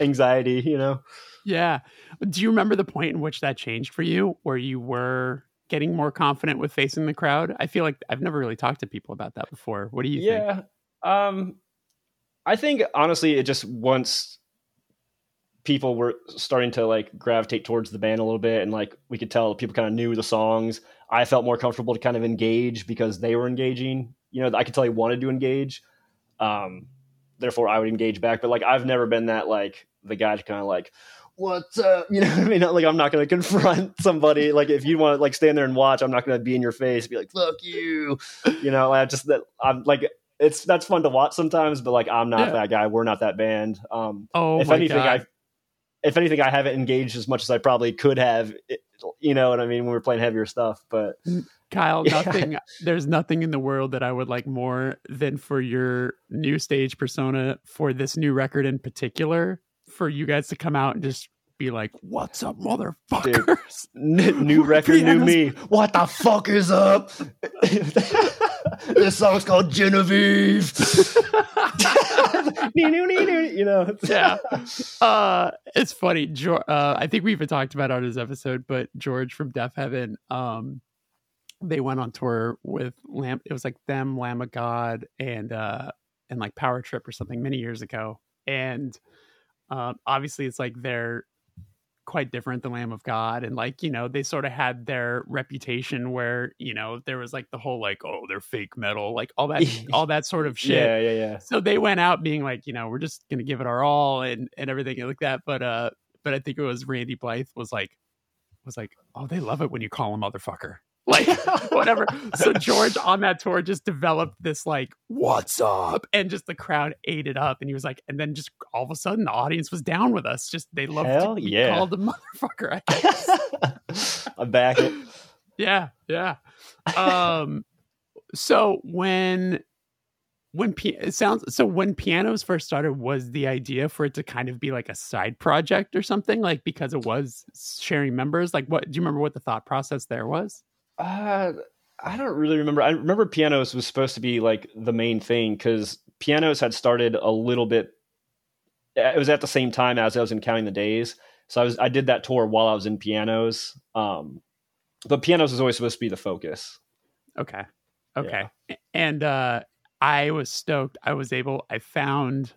S2: anxiety you know?
S1: Yeah. Do you remember the point in which that changed for you where you were getting more confident with facing the crowd? I feel like i've never really talked to people about that before. What do you
S2: yeah,
S1: think?
S2: Yeah um i think honestly it just once people were starting to like gravitate towards the band a little bit and like we could tell people kind of knew the songs i felt more comfortable to kind of engage because they were engaging. You know i could tell he wanted to engage um therefore i would engage back. But like i've never been that like the guy to kind of like what's up? You know what i mean? Like i'm not going to confront somebody. Like if you want to like stand there and watch i'm not going to be in your face be like fuck you. You know i just that i'm like it's that's fun to watch sometimes, but like I'm not yeah. that guy. We're not that band. Um,
S1: oh, if anything, God.
S2: I if anything, I haven't engaged as much as I probably could have. You know what I mean? When we are playing heavier stuff, but
S1: Kyle, nothing. there's nothing in the world that I would like more than for your new stage persona for this new record in particular, for you guys to come out and just be like, "What's up, motherfuckers?"
S2: Dude, new record, new me. What the fuck is up? this song's called Genevieve. you know,
S1: yeah. Uh, it's funny. George, uh, I think we even talked about it on his episode, but George from Deafheaven, um, they went on tour with Lamb. It was like them, Lamb of God, and uh, and like Power Trip or something many years ago. And um, obviously, it's like their quite different than Lamb of God. And like, you know, they sort of had their reputation where, you know, there was like the whole like, oh, they're fake metal, like all that all that sort of shit.
S2: Yeah, yeah, yeah.
S1: So they went out being like, you know, we're just gonna give it our all and and everything like that. But uh but I think it was Randy Blythe was like was like, oh, they love it when you call him motherfucker like whatever. So George on that tour just developed this like "What's up?" and just the crowd ate it up, and he was like, and then just all of a sudden the audience was down with us. Just they loved Hell to yeah. called a motherfucker. I
S2: guess. I'm back it.
S1: Yeah, yeah. Um, so when when it sounds so when pianos first started was the idea for it to kind of be like a side project or something like because it was sharing members like what do you remember what the thought process there was
S2: uh, I don't really remember. I remember pianos was supposed to be like the main thing because pianos had started a little bit. It was at the same time as I was in Counting the Days, so I was I did that tour while I was in pianos. Um, but pianos was always supposed to be the focus.
S1: Okay. Okay. And uh I was stoked. I was able I found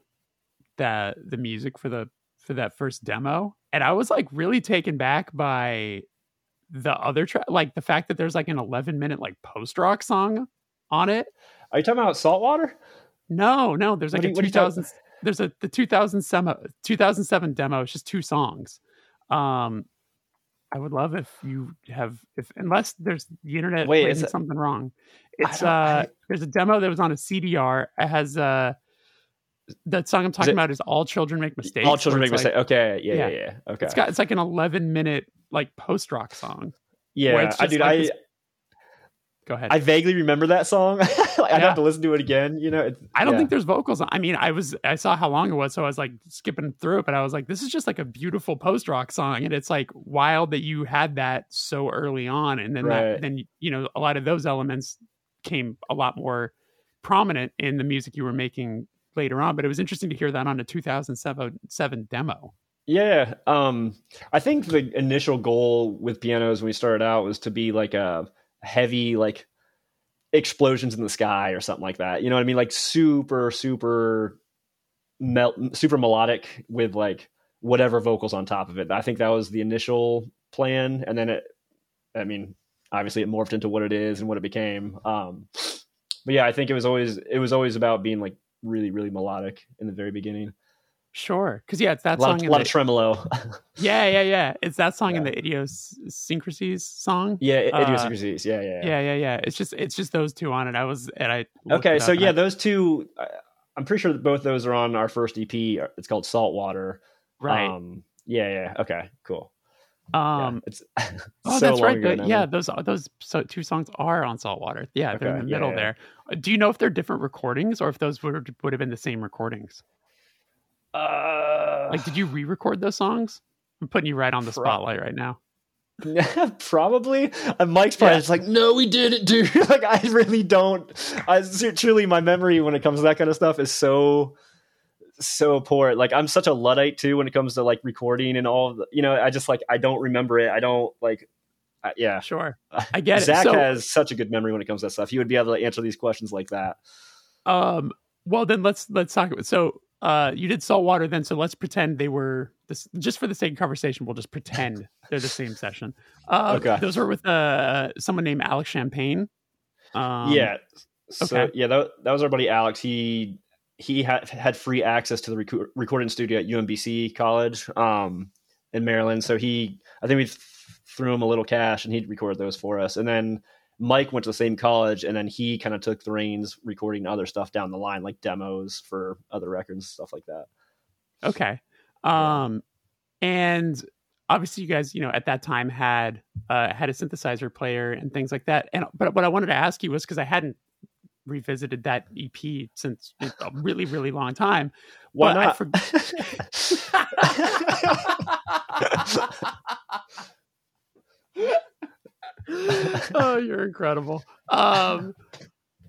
S1: the the music for the for that first demo and I was like really taken back by the other track like the fact that there's like an 11 minute like post rock song on it.
S2: Are you talking about Saltwater?
S1: No, no, there's like
S2: What
S1: a
S2: you- what are you talking-
S1: 2000 there's a the 2007 2007 demo. It's just two songs. Um I would love if you have if unless there's the internet
S2: Wait, is it-
S1: something wrong. It's uh
S2: I-
S1: there's a demo that was on a CDR. It has uh that song I'm talking
S2: it-
S1: about is All Children Make Mistakes.
S2: All children make
S1: like-
S2: mistakes. Okay, yeah, yeah,
S1: Yeah.
S2: yeah. Okay,
S1: It's got it's like an 11 minute like post rock song.
S2: yeah. I dude,
S1: like
S2: I
S1: this- Go ahead.
S2: I vaguely remember that song. like, I'd have to listen to it again. You know, it's,
S1: I don't
S2: yeah.
S1: think there's vocals. I mean, I was I saw how long it was, so I was like skipping through it, but I was like, this is just like a beautiful post rock song, and it's like wild that you had that so early on, and then
S2: Right.
S1: that then you know a lot of those elements came a lot more prominent in the music you were making later on. But it was interesting to hear that on a 2007 demo.
S2: Yeah. Um, I think the initial goal with pianos when we started out was to be like a heavy, like explosions in the sky or something like that. You know what I mean? Like super, super mel- super melodic with like whatever vocals on top of it. I think that was the initial plan. And then it, I mean, obviously it morphed into what it is and what it became. Um, but yeah, I think it was always, it was always about being like really, really melodic in the very beginning.
S1: Sure, because yeah, it's that
S2: a lot,
S1: song.
S2: of,
S1: in
S2: lot
S1: the,
S2: of tremolo.
S1: yeah, yeah, yeah. It's that song in the idiosyncrasies song.
S2: yeah,
S1: Uh,
S2: idiosyncrasies. Yeah, yeah,
S1: Yeah, yeah, yeah. It's just it's just those two on it. I was and I
S2: Okay, so yeah,
S1: I-
S2: those two. I'm pretty sure that both those are on our first EP. It's called Saltwater.
S1: right.
S2: Um, yeah, yeah. Okay, cool.
S1: Um,
S2: yeah, it's
S1: oh,
S2: so
S1: that's right.
S2: ago
S1: the- yeah, those those so two songs are on Saltwater. Yeah, they're in the
S2: yeah,
S1: middle
S2: yeah.
S1: there. Do you know if they're different recordings or if those would would have been the same recordings?
S2: Uh,
S1: Like, did you re-record those songs? I'm putting you right on the
S2: Pro-
S1: spotlight right now.
S2: probably. And Mike's probably
S1: Yeah.
S2: just like, no, we didn't, dude. like, I really don't. I truly, my memory when it comes to that kind of stuff is so, so poor. Like, I'm such a luddite too when it comes to like recording and all. The, you know, I just like I don't remember it. I don't like. Uh, yeah,
S1: Sure, I get it.
S2: Zach
S1: So-
S2: has such a good memory when it comes to that stuff. He would be able to answer these questions like that.
S1: Um. Well, then let's let's talk about. So, uh, you did Saltwater then. So let's pretend they were this. Just for the sake of conversation, we'll just pretend they're the same session. Uh,
S2: Okay.
S1: Those were with uh someone named Alex Champagne. Um,
S2: yeah. So
S1: okay.
S2: yeah, that, that was our buddy Alex. He he had had free access to the reco- recording studio at UMBC College um, in Maryland. So he, I think we th- threw him a little cash and he'd record those for us. And then Mike went to the same college, and then he kind of took the reins, recording other stuff down the line, like demos for other records, stuff like that.
S1: Okay. Um, and obviously, you guys, you know, at that time had uh, had a synthesizer player and things like that. And but what I wanted to ask you was because I hadn't revisited that EP since a really, really long time.
S2: Why
S1: But I
S2: not?
S1: oh, you're incredible. Um,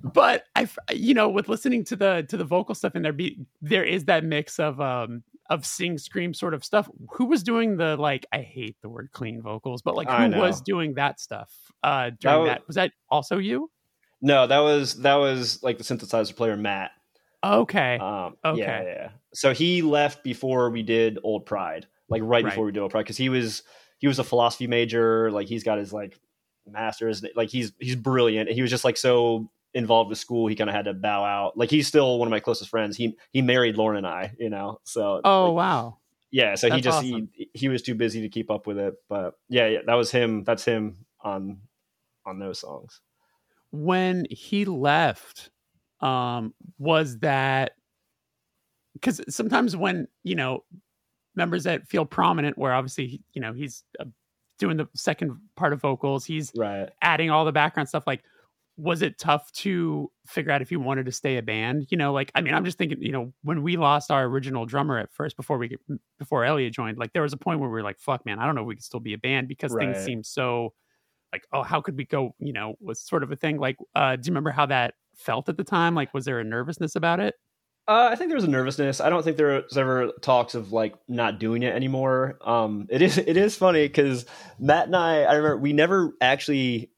S1: but I, you know, with listening to the to the vocal stuff in there, be there is that mix of um of sing scream sort of stuff. Who was doing the like? I hate the word clean vocals, but like who was doing that stuff uh during
S2: was-
S1: that? Was that also you?
S2: no, that was that was like the synthesizer player Matt.
S1: Okay,
S2: Um,
S1: Okay.
S2: Yeah, yeah, yeah. So he left before we did Old Pride, like right,
S1: Right.
S2: before we did Old Pride, because he was he was a philosophy major. Like he's got his like masters. Like he's he's brilliant. He was just like so involved with school. He kind of had to bow out. Like he's still one of my closest friends. He he married Lauren and I. You know. So
S1: oh
S2: like,
S1: wow,
S2: yeah. So he just
S1: awesome.
S2: he he was too busy to keep up with it. But yeah, yeah, that was him. That's him on on those songs.
S1: when he left um was that because sometimes when you know members that feel prominent where obviously you know he's uh, doing the second part of vocals. He's
S2: Right.
S1: adding all the background stuff. Like was it tough to figure out if you wanted to stay a band? You know like i mean i'm just thinking you know when we lost our original drummer at first before we before elliot joined like there was a point where we were like fuck man i don't know if we could still be a band because things
S2: Right.
S1: seem so like oh how could we go you know was sort of a thing. Like uh do you remember how that felt at the time? Like was there a nervousness about it
S2: Uh, I think there was a nervousness. I don't think there was ever talks of like not doing it anymore. Um, it is it is funny because Matt and I, I remember we never actually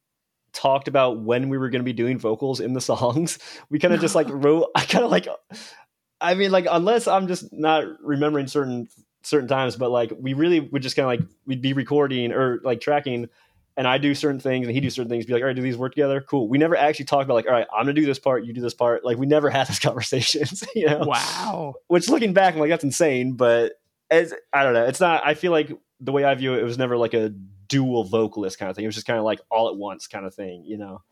S2: talked about when we were going to be doing vocals in the songs. We kind of just like wrote. I kind of like. I mean, like unless I'm just not remembering certain certain times, but like we really would just kind of like we'd be recording or like tracking and I do certain things and he do certain things, be like, all right, do these work together? Cool. We never actually talked about like, all right, I'm gonna do this part, you do this part. Like we never had those conversations, you know?
S1: Wow.
S2: Which looking back, I'm like, that's insane. But as I don't know, it's not I feel like the way I view it, it was never like a dual vocalist kind of thing. It was just kind of like all at once kind of thing, you know?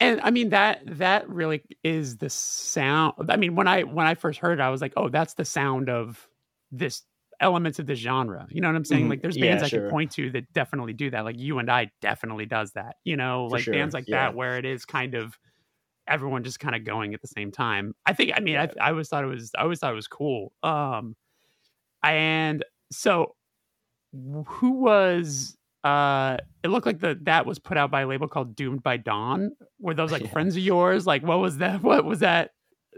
S1: And I mean that that really is the sound. I mean, when I when I first heard it, I was like, oh, that's the sound of this elements of the genre. You know what I'm saying? Mm-hmm. Like there's bands yeah, I sure. can point to that definitely do that. Like you and I definitely does that. You know, For like sure. bands like yeah. that where it is kind of everyone just kind of going at the same time. I think I mean yeah. I, I always thought it was I always thought it was cool. Um and so who was uh it looked like the that was put out by a label called Doomed by Dawn. Were those like friends of yours? Like what was that what was that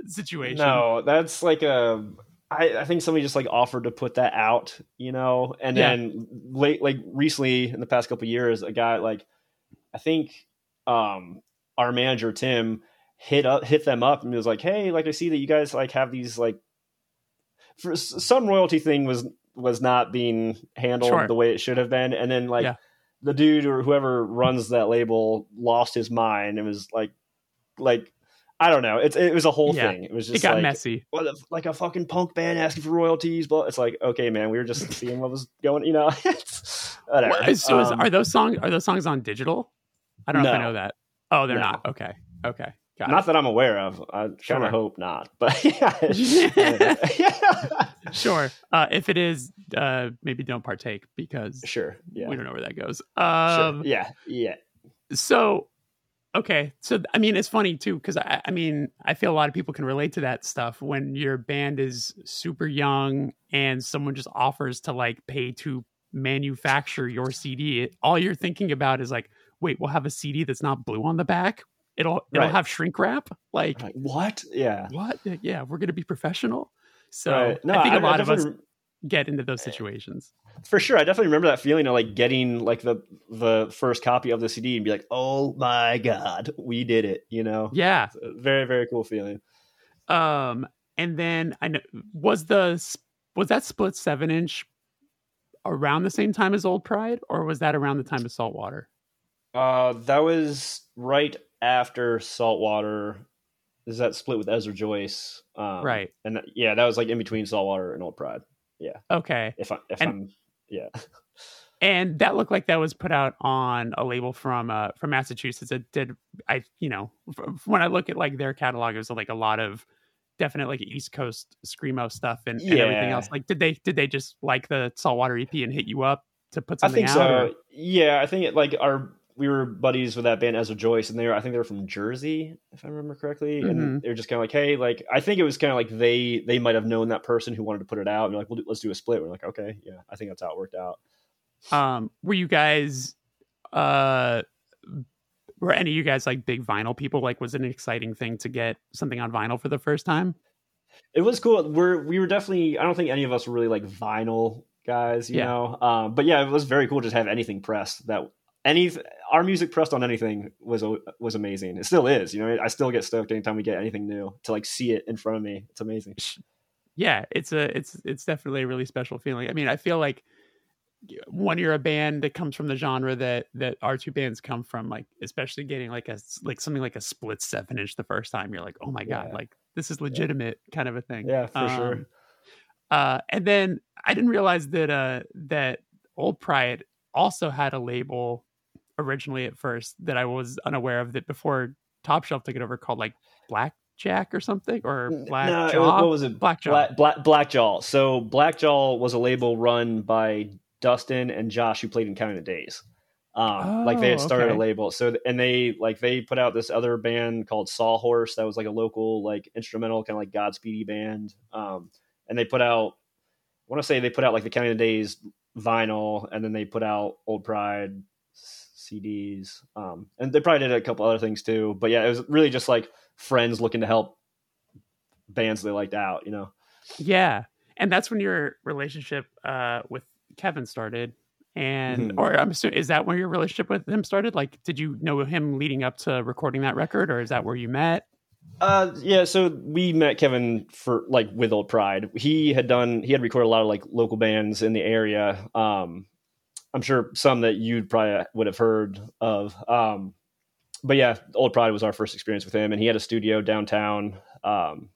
S1: situation?
S2: No, that's like a I, I, think somebody just like offered to put that out, you know, and yeah. then late, like recently in the past couple years, a guy like I think um our manager Tim hit up hit them up and was like, hey, like I see that you guys like have these like for some royalty thing was was not being handled sure. the way it should have been, and then like yeah. the dude or whoever runs that label lost his mind and was like like I don't know. It's it was a whole yeah. thing. It was just
S1: it got
S2: like,
S1: messy.
S2: What like a fucking punk band asking for royalties, but it's like okay, man, we were just seeing what was going. You know, whatever.
S1: What, so um, is, are those songs are those songs on digital? I don't know no. if I know that. Oh, they're no. not. Okay, okay.
S2: Got not it. that I'm aware of. I sure. kind of hope not, but yeah.
S1: sure. Uh, if it is, uh, maybe don't partake because
S2: sure, yeah,
S1: we don't know where that goes. Um,
S2: sure. Yeah, yeah.
S1: So Okay. So, I mean, it's funny too, because I, I mean, I feel a lot of people can relate to that stuff when your band is super young and someone just offers to like pay to manufacture your CD. all you're thinking about is like, wait, we'll have a CD that's not blue on the back. It'll it'll right. have shrink wrap. Like,
S2: like, what? Yeah.
S1: What? Yeah, we're gonna be professional. So right. no, I think I, a lot of us get into those situations.
S2: For sure i definitely remember that feeling of like getting like the the first copy of the cd and be like oh my god we did it you know?
S1: Yeah.
S2: Very very cool feeling.
S1: Um and then i know was the was that split seven inch around the same time as old pride or was that around the time of saltwater?
S2: Uh that was right after saltwater. Is that split with ezra joyce?
S1: Um, right.
S2: and that, yeah that was like in between saltwater and old pride yeah
S1: okay
S2: if i if and, i'm yeah.
S1: And that looked like that was put out on a label from uh, from Massachusetts. It did I you know when I look at like their catalog, it was like a lot of definite like East Coast screamo stuff and, and everything else. Like, did they did they just like the Saltwater EP and hit you up to put something? I think
S2: so.
S1: Or?
S2: Yeah, I think it, like our we were buddies with that band Ezra Joyce, and they were I think they were from Jersey, if I remember correctly. Mm-hmm. And they're just kind of like, hey, like I think it was kind of like they they might have known that person who wanted to put it out, and like, well, let's do a split. We're like, okay, yeah, I think that's how it worked out.
S1: Um, were you guys, uh, were any of you guys like big vinyl people? Like, was it an exciting thing to get something on vinyl for the first time?
S2: It was cool. We're we were definitely. I don't think any of us were really like vinyl guys, you yeah. know. Um, but yeah, it was very cool to just have anything pressed that any our music pressed on anything was was amazing. It still is. You know, I still get stoked anytime we get anything new to like see it in front of me. It's amazing.
S1: Yeah, it's a it's it's definitely a really special feeling. I mean, I feel like when you're a band that comes from the genre that that our two bands come from, like especially getting like a like something like a split seven inch the first time, you're like, oh my god, yeah. like this is legitimate yeah. kind of a thing.
S2: Yeah, for um, sure.
S1: Uh, and then I didn't realize that uh that Old Pride also had a label originally at first that I was unaware of that before Top Shelf took it over called like Blackjack or something or Black no, Jaw.
S2: What was it? Blackjaw. Black, Black, Blackjaw. So Blackjaw was a label run by Dustin and Josh who played in Counting the Days. Um, oh, like they had started okay. a label. So and they like they put out this other band called Sawhorse that was like a local like instrumental kind of like Godspeedy band. Um, and they put out I want to say they put out like the Counting the Days vinyl and then they put out Old Pride CDs, um, and they probably did a couple other things too. But yeah, it was really just like friends looking to help bands they liked out, you know.
S1: Yeah, and that's when your relationship uh, with Kevin started. And mm-hmm. or I'm assuming is that where your relationship with him started? Like, did you know him leading up to recording that record, or is that where you met?
S2: Uh, yeah. So we met Kevin for like with Old Pride. He had done he had recorded a lot of like local bands in the area. Um, I'm sure some that you probably would have heard of. Um, but yeah, Old Pride was our first experience with him, and he had a studio downtown. Um,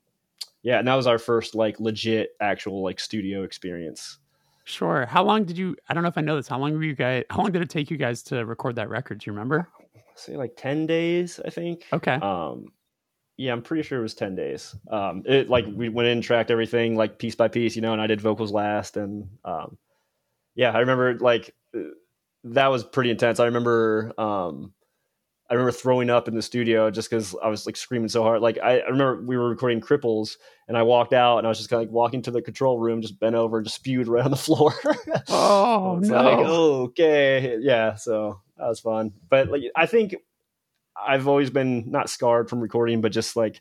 S2: yeah, and that was our first like legit actual like studio experience.
S1: Sure. How long did you? I don't know if I know this. How long were you guys? How long did it take you guys to record that record? Do you remember?
S2: Say like ten days, I think.
S1: Okay.
S2: Um, yeah, I'm pretty sure it was ten days. Um, it like we went in, tracked everything like piece by piece, you know, and I did vocals last, and um, yeah, I remember like that was pretty intense. I remember um, I remember throwing up in the studio just because I was like screaming so hard. Like I, I, remember we were recording Cripples, and I walked out, and I was just kind of like walking to the control room, just bent over, and just spewed right on the floor.
S1: oh no!
S2: Like, okay, yeah. So that was fun, but like I think I've always been not scarred from recording, but just like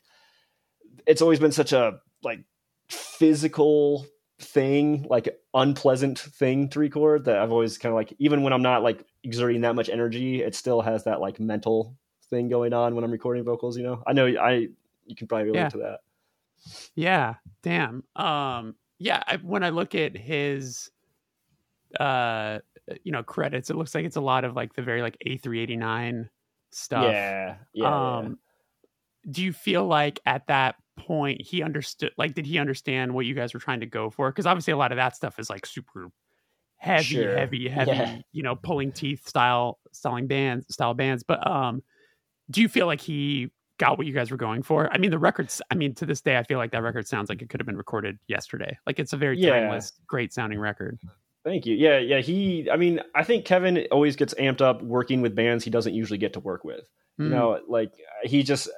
S2: it's always been such a like physical thing, like unpleasant thing to record that I've always kind of like even when I'm not like exerting that much energy, it still has that like mental thing going on when I'm recording vocals, you know. I know I you can probably relate yeah. to that.
S1: Yeah, damn. Um yeah, I, when I look at his uh you know credits, it looks like it's a lot of like the very like A389 stuff.
S2: Yeah. Yeah. Um
S1: yeah. do you feel like at that point he understood like did he understand what you guys were trying to go for because obviously a lot of that stuff is like super heavy sure. heavy heavy yeah. you know pulling teeth style styling bands style bands but um do you feel like he got what you guys were going for i mean the records i mean to this day i feel like that record sounds like it could have been recorded yesterday like it's a very yeah. timeless great sounding record
S2: Thank you. Yeah, yeah. He, I mean, I think Kevin always gets amped up working with bands he doesn't usually get to work with. Mm. You know, like he just,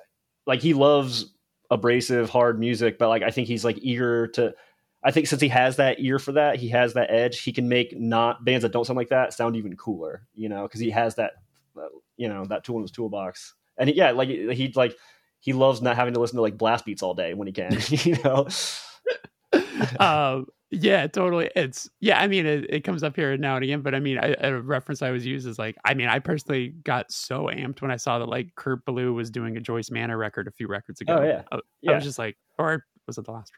S2: like he loves abrasive, hard music, but like I think he's like eager to. I think since he has that ear for that, he has that edge. He can make not bands that don't sound like that sound even cooler, you know, because he has that, uh, you know, that tool in his toolbox. And yeah, like he like he loves not having to listen to like blast beats all day when he can, you know.
S1: um, yeah, totally. It's yeah. I mean, it, it comes up here now and again, but I mean, I, a reference I was used is like, I mean, I personally got so amped when I saw that like Kurt Ballou was doing a Joyce Manor record a few records ago.
S2: Oh yeah,
S1: I,
S2: yeah.
S1: I was just like, or was it the last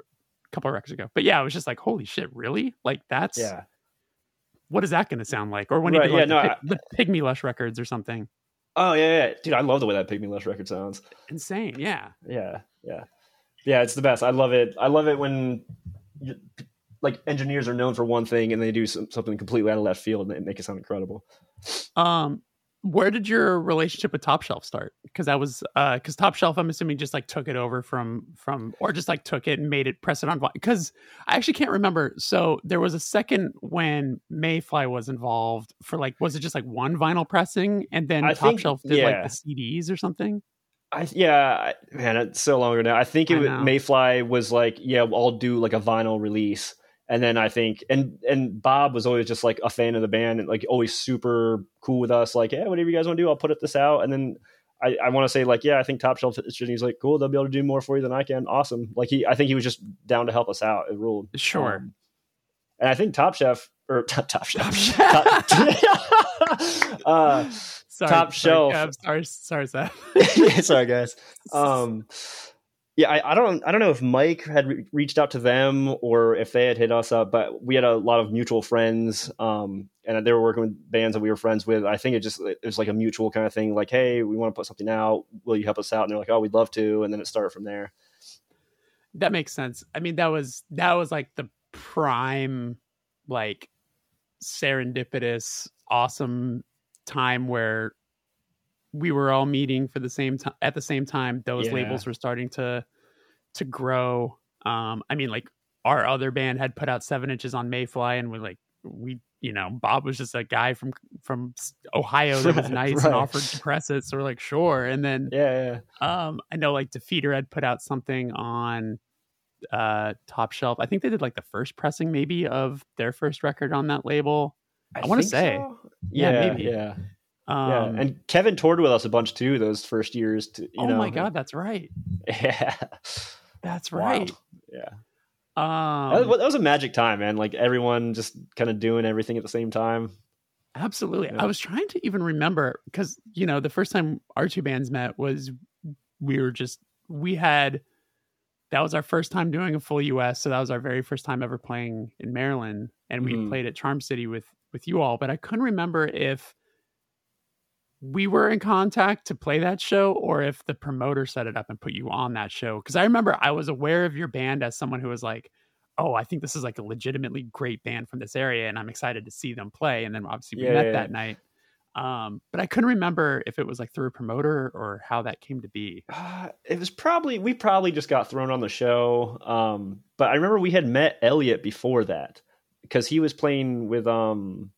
S1: couple of records ago? But yeah, I was just like, holy shit, really? Like that's
S2: yeah.
S1: What is that going to sound like? Or when right, he did like, yeah, the, no, the Pygmy Lush records or something.
S2: Oh yeah, yeah, dude, I love the way that Pygmy Lush record sounds.
S1: Insane, yeah,
S2: yeah, yeah, yeah. It's the best. I love it. I love it when like engineers are known for one thing and they do some, something completely out of left field and make it sound incredible.
S1: Um, where did your relationship with Top Shelf start? Because that was uh, because Top Shelf, I'm assuming, just like took it over from from or just like took it and made it press it on. Because I actually can't remember. So there was a second when Mayfly was involved for like was it just like one vinyl pressing and then I Top think, Shelf did yeah. like the CDs or something.
S2: I yeah, man, it's so long ago now. I think it I Mayfly was like, yeah, I'll do like a vinyl release, and then I think and and Bob was always just like a fan of the band and like always super cool with us. Like, yeah, whatever you guys want to do, I'll put it this out. And then I, I want to say like, yeah, I think Top Shelf He's like, cool, they'll be able to do more for you than I can. Awesome. Like he, I think he was just down to help us out. It ruled.
S1: Sure. Um,
S2: and I think Top Chef or Top, top Chef, top, uh, sorry, Top Shelf.
S1: Sorry, sorry, sorry, Seth.
S2: sorry, guys. Um, yeah, I, I, don't I don't know if Mike had re- reached out to them or if they had hit us up, but we had a lot of mutual friends, um, and they were working with bands that we were friends with. I think it just it was like a mutual kind of thing, like, hey, we want to put something out. Will you help us out? And they're like, oh, we'd love to, and then it started from there.
S1: That makes sense. I mean, that was that was like the prime, like serendipitous, awesome time where we were all meeting for the same time at the same time those yeah. labels were starting to to grow um i mean like our other band had put out seven inches on mayfly and we're like we you know bob was just a guy from from ohio that was nice right. and offered to press it so we're like sure and then
S2: yeah,
S1: yeah. um i know like defeater had put out something on uh top shelf i think they did like the first pressing maybe of their first record on that label i, I want to say
S2: so. yeah, yeah maybe yeah um, yeah, and Kevin toured with us a bunch too those first years. To, oh know.
S1: my god, that's right.
S2: Yeah,
S1: that's right.
S2: Yeah.
S1: Um,
S2: that was, that was, a magic time, man. Like everyone just kind of doing everything at the same time.
S1: Absolutely.
S2: Yeah.
S1: I was trying to even remember because, you know, the first time our two bands met was we were just, we had, that was our first time doing a full US. So that was our very first time ever playing in Maryland. And we
S2: Mhm.
S1: played at Charm City with, with you all. But I couldn't remember if we were in contact to play that show or if the promoter set it up and put you on that show. Cause I remember I was aware of your band as someone who was like, oh, I think this is like a legitimately great band from this area, and I'm excited to see them play. And then obviously we
S2: Yeah,
S1: met
S2: yeah,
S1: that night. Um, but I couldn't remember if it was like through a promoter or how that came to be.
S2: Uh, it was probably we probably just got thrown on the show. Um, but I remember we had met Elliot before that because he was playing with um.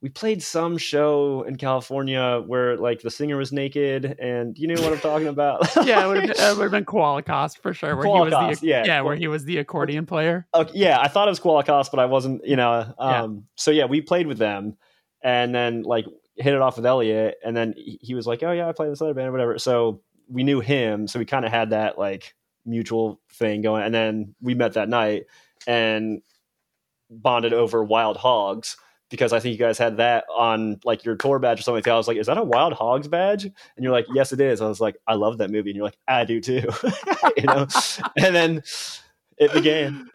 S2: We played some show in California where like the singer was naked, and you know what I'm talking about.
S1: yeah, it would have been, it would been Koalikos for sure. Where he was the
S2: yeah.
S1: yeah, where he was the accordion player.
S2: Okay, yeah, I thought it was Qualicos, but I wasn't, you know.
S1: Yeah.
S2: Um, So yeah, we played with them, and then like hit it off with Elliot, and then he he was like, "Oh yeah, I play in this other band, or whatever." So we knew him, so we kind of had that like mutual thing going, and then we met that night and bonded over Wild Hogs because I think you guys had that on like your tour badge or something like that. I was like, "Is that a Wild Hogs badge?" And you're like, "Yes, it is." I was like, "I love that movie," and you're like, "I do too," you know. and then it began.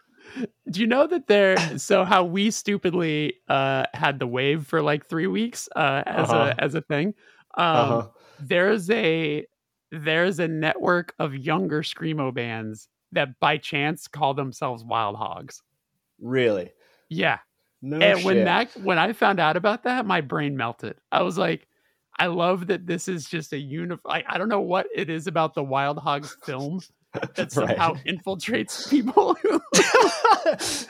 S1: Do you know that there? So how we stupidly uh, had the wave for like three weeks uh, as
S2: Uh-huh.
S1: a as a thing. Um,
S2: Uh-huh.
S1: There's a there's a network of younger screamo bands that by chance call themselves Wild Hogs.
S2: Really?
S1: Yeah,
S2: No
S1: and when that when I found out about that, my brain melted. I was like, I love that this is just a unif. Like, I don't know what it is about the Wild Hogs film that somehow
S2: Right.
S1: infiltrates people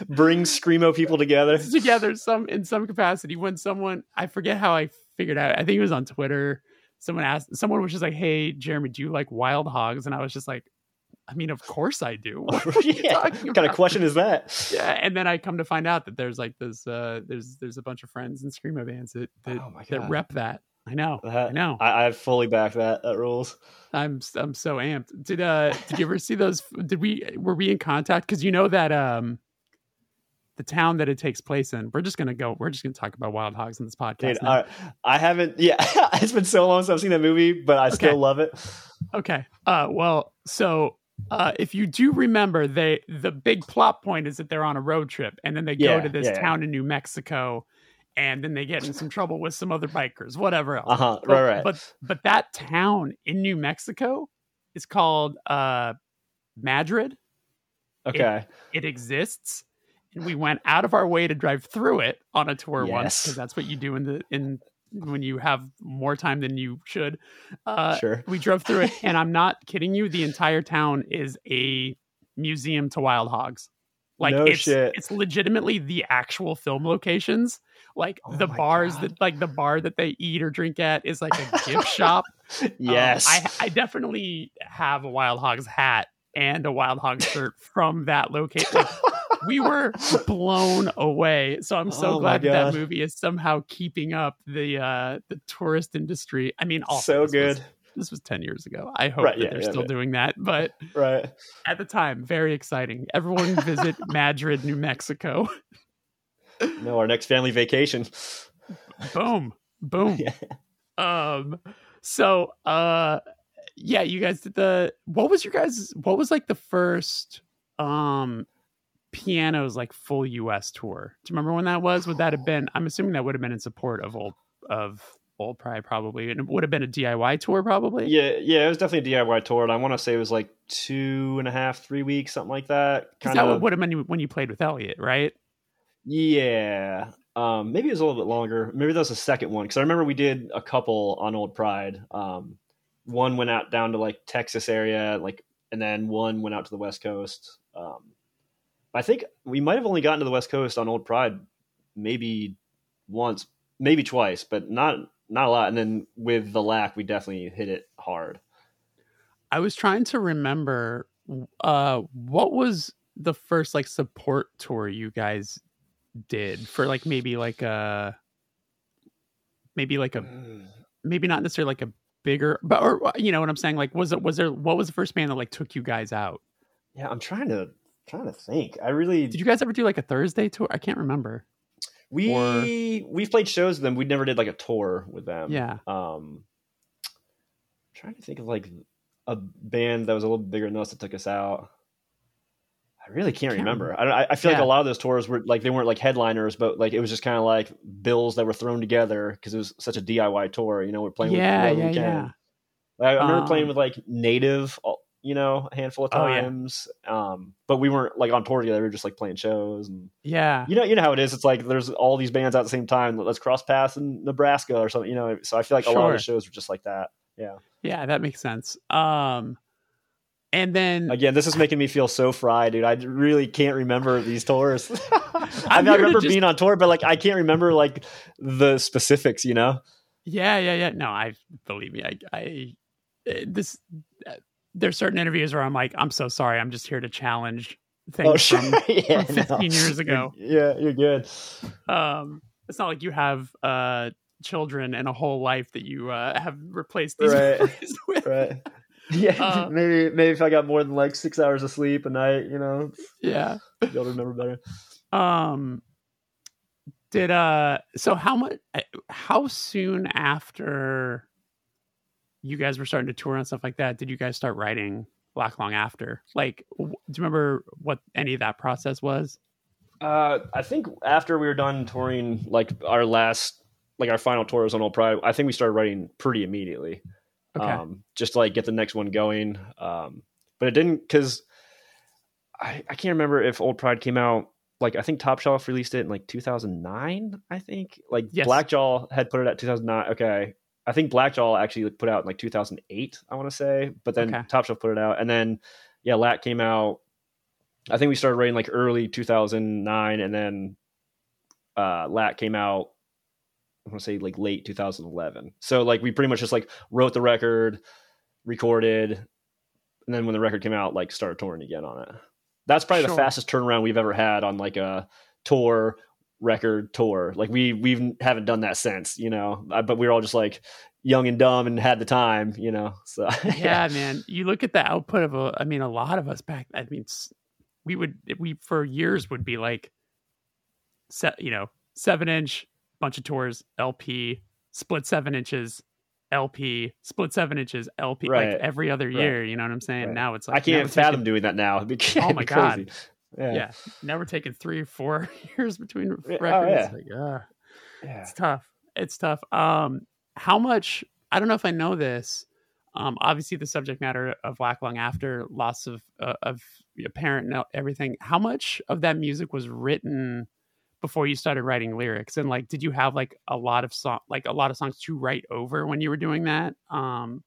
S2: Bring screamo people together.
S1: together some in some capacity. When someone I forget how I figured out, I think it was on Twitter. Someone asked, someone was just like, "Hey, Jeremy, do you like Wild Hogs?" And I was just like, "I mean, of course I do." What
S2: yeah. What kind of question is that?
S1: Yeah, and then I come to find out that there's like this, uh, there's there's a bunch of friends in screamo bands that that,
S2: Oh
S1: that rep that. I know, I know.
S2: I, I fully back that. That rules.
S1: I'm I'm so amped. Did uh did you ever see those? Did we were we in contact? Because you know that um the town that it takes place in. We're just gonna go. We're just gonna talk about wild hogs in this podcast.
S2: Dude. I, I haven't. Yeah, it's been so long since I've seen that movie, but I
S1: Okay.
S2: still love it.
S1: Okay. Uh well, so uh if you do remember they the big plot point is that they're on a road trip and then they go to this
S2: yeah, yeah.
S1: town in New Mexico and then they get in some trouble with some other bikers, whatever else.
S2: Uh huh.
S1: But-
S2: Right, right.
S1: But but that town in New Mexico is called uh Madrid.
S2: okay.
S1: It exists. And we went out of our way to drive through it on a tour once because that's what you do in the in when you have more time than you should. Uh,
S2: sure.
S1: we drove through it, and I'm not kidding you. The entire town is a museum to wild hogs. Like
S2: No
S1: it's
S2: shit.
S1: it's legitimately the actual film locations. Like
S2: Oh
S1: the bars
S2: God.
S1: that like the bar that they eat or drink at is like a gift shop. Um,
S2: Yes.
S1: I I definitely have a wild hogs hat and a wild hog shirt from that location. We were blown away. So I'm so
S2: Oh
S1: glad that, that movie is somehow keeping up the uh the tourist industry. I mean, also
S2: so good.
S1: Was, this was 10 years ago. I hope
S2: Right,
S1: that
S2: yeah,
S1: they're
S2: yeah,
S1: still
S2: yeah.
S1: doing that. But
S2: Right.
S1: at the time, very exciting. Everyone visit Madrid, New Mexico.
S2: No, our next family vacation.
S1: Boom. Boom.
S2: Yeah.
S1: Um so uh yeah, you guys did the what was your guys what was like the first um pianos like full US tour? Do you remember when that was? Would that have been I'm assuming that would have been in support of old of old pride probably and it would have been a DIY tour probably.
S2: Yeah, yeah, it was definitely a DIY tour, and I want to say it was like two and a half, three weeks, something like that. Kind
S1: that
S2: of.
S1: would have been when you played with Elliot, right?
S2: Yeah. Um, maybe it was a little bit longer. Maybe that was the second one because I remember we did a couple on Old Pride. Um, one went out down to like Texas area, like, and then one went out to the West Coast. Um, I think we might have only gotten to the West Coast on Old Pride maybe once, maybe twice, but not not a lot. And then with the lack, we definitely hit it hard.
S1: I was trying to remember uh what was the first like support tour you guys did for like maybe like a maybe like a maybe not necessarily like a bigger but or you know what I'm saying like was it was there what was the first band that like took you guys out?
S2: Yeah, I'm trying to trying to think. I really
S1: Did you guys ever do like a Thursday tour? I can't remember.
S2: We
S1: Or-
S2: we've played shows with them. We never did like a tour with them.
S1: Yeah.
S2: Um, trying to think of like a band that was a little bigger than us that took us out. I really can't,
S1: Can't
S2: remember. I, don't- I I feel like a lot of those tours were like they weren't like headliners, but like it was just kind of like bills that were thrown together because it was such a DIY tour. You know, we're playing
S1: Yeah,
S2: with
S1: yeah, yeah.
S2: Like, I remember
S1: Um,
S2: playing with like Native, you know, a handful of
S1: Oh, yeah.
S2: times. Um, but we weren't like on tour together. We were just like playing shows and
S1: Yeah.
S2: you know, you know how it is. It's like there's all these bands at the same time. Let's cross paths in Nebraska or something. You know, so I feel like a lot of the shows were just like that. Yeah.
S1: Yeah, that makes sense. Um and then
S2: Again, this is making me feel so fried, dude. I really can't remember these tours. I, mean, I remember
S1: just-
S2: being on tour, but like I can't remember like the specifics. You know?
S1: Yeah, yeah, yeah. No, I believe me. I, I uh, this. There's certain interviews where I'm like, I'm so sorry. I'm just here to challenge things
S2: Oh, sure.
S1: from.
S2: yeah,
S1: from 15
S2: no.
S1: years ago.
S2: Yeah, you're good.
S1: Um, it's not like you have uh children and a whole life that you uh have replaced these
S2: Right.
S1: with.
S2: Right. Yeah,
S1: Uh,
S2: maybe maybe if I got more than like six hours of sleep a night, you know,
S1: Yeah.
S2: to remember better.
S1: Um. Did uh. So how much? How soon after you guys were starting to tour and stuff like that did you guys start writing Lack Long After? Like, w- do you remember what any of that process was?
S2: Uh, I think after we were done touring, like our last, like our final tour was on Old Pride. I think we started writing pretty immediately,
S1: Okay.
S2: um, just to like get the next one going. Um, but it didn't because I I can't remember if Old Pride came out. Like I think Top Shelf released it in like 2009. I think like
S1: Yes.
S2: Blackjaw had put it at 2009. Okay, I think Black Blackjaw actually put out in like 2008. I want to say, but then
S1: Okay.
S2: Top Shelf put it out, and then yeah, Lat came out. I think we started writing like early 2009, and then uh, Lat came out. I want to say like late 2011. So like we pretty much just like wrote the record, recorded, and then when the record came out, like started touring again on it. That's probably
S1: Sure.
S2: the fastest turnaround we've ever had on like a tour record tour. Like we we haven't done that since, you know. Uh, But we were all just like young and dumb and had the time, you know. So
S1: yeah, man. You look at the output of a. I mean, a lot of us back. I mean, we would we for years would be like, set you know seven inch bunch of tours LP split seven inches LP split seven inches LP like every other
S2: Right.
S1: year. You know what I'm saying?
S2: Right.
S1: Now it's like
S2: I can't fathom
S1: taking-
S2: doing that now. It'd be,
S1: Oh my God.
S2: crazy.
S1: Yeah. now we're taking three or four years between
S2: Yeah,
S1: records.
S2: oh, yeah.
S1: Like, ugh.
S2: yeah.
S1: It's tough. It's tough. Um, how much? I don't know if I know this. Um, obviously, the subject matter of Lack Long After loss of uh, of a parent and everything. How much of that music was written before you started writing lyrics? And like, did you have like a lot of song, like a lot of songs to write over when you were doing that? Um,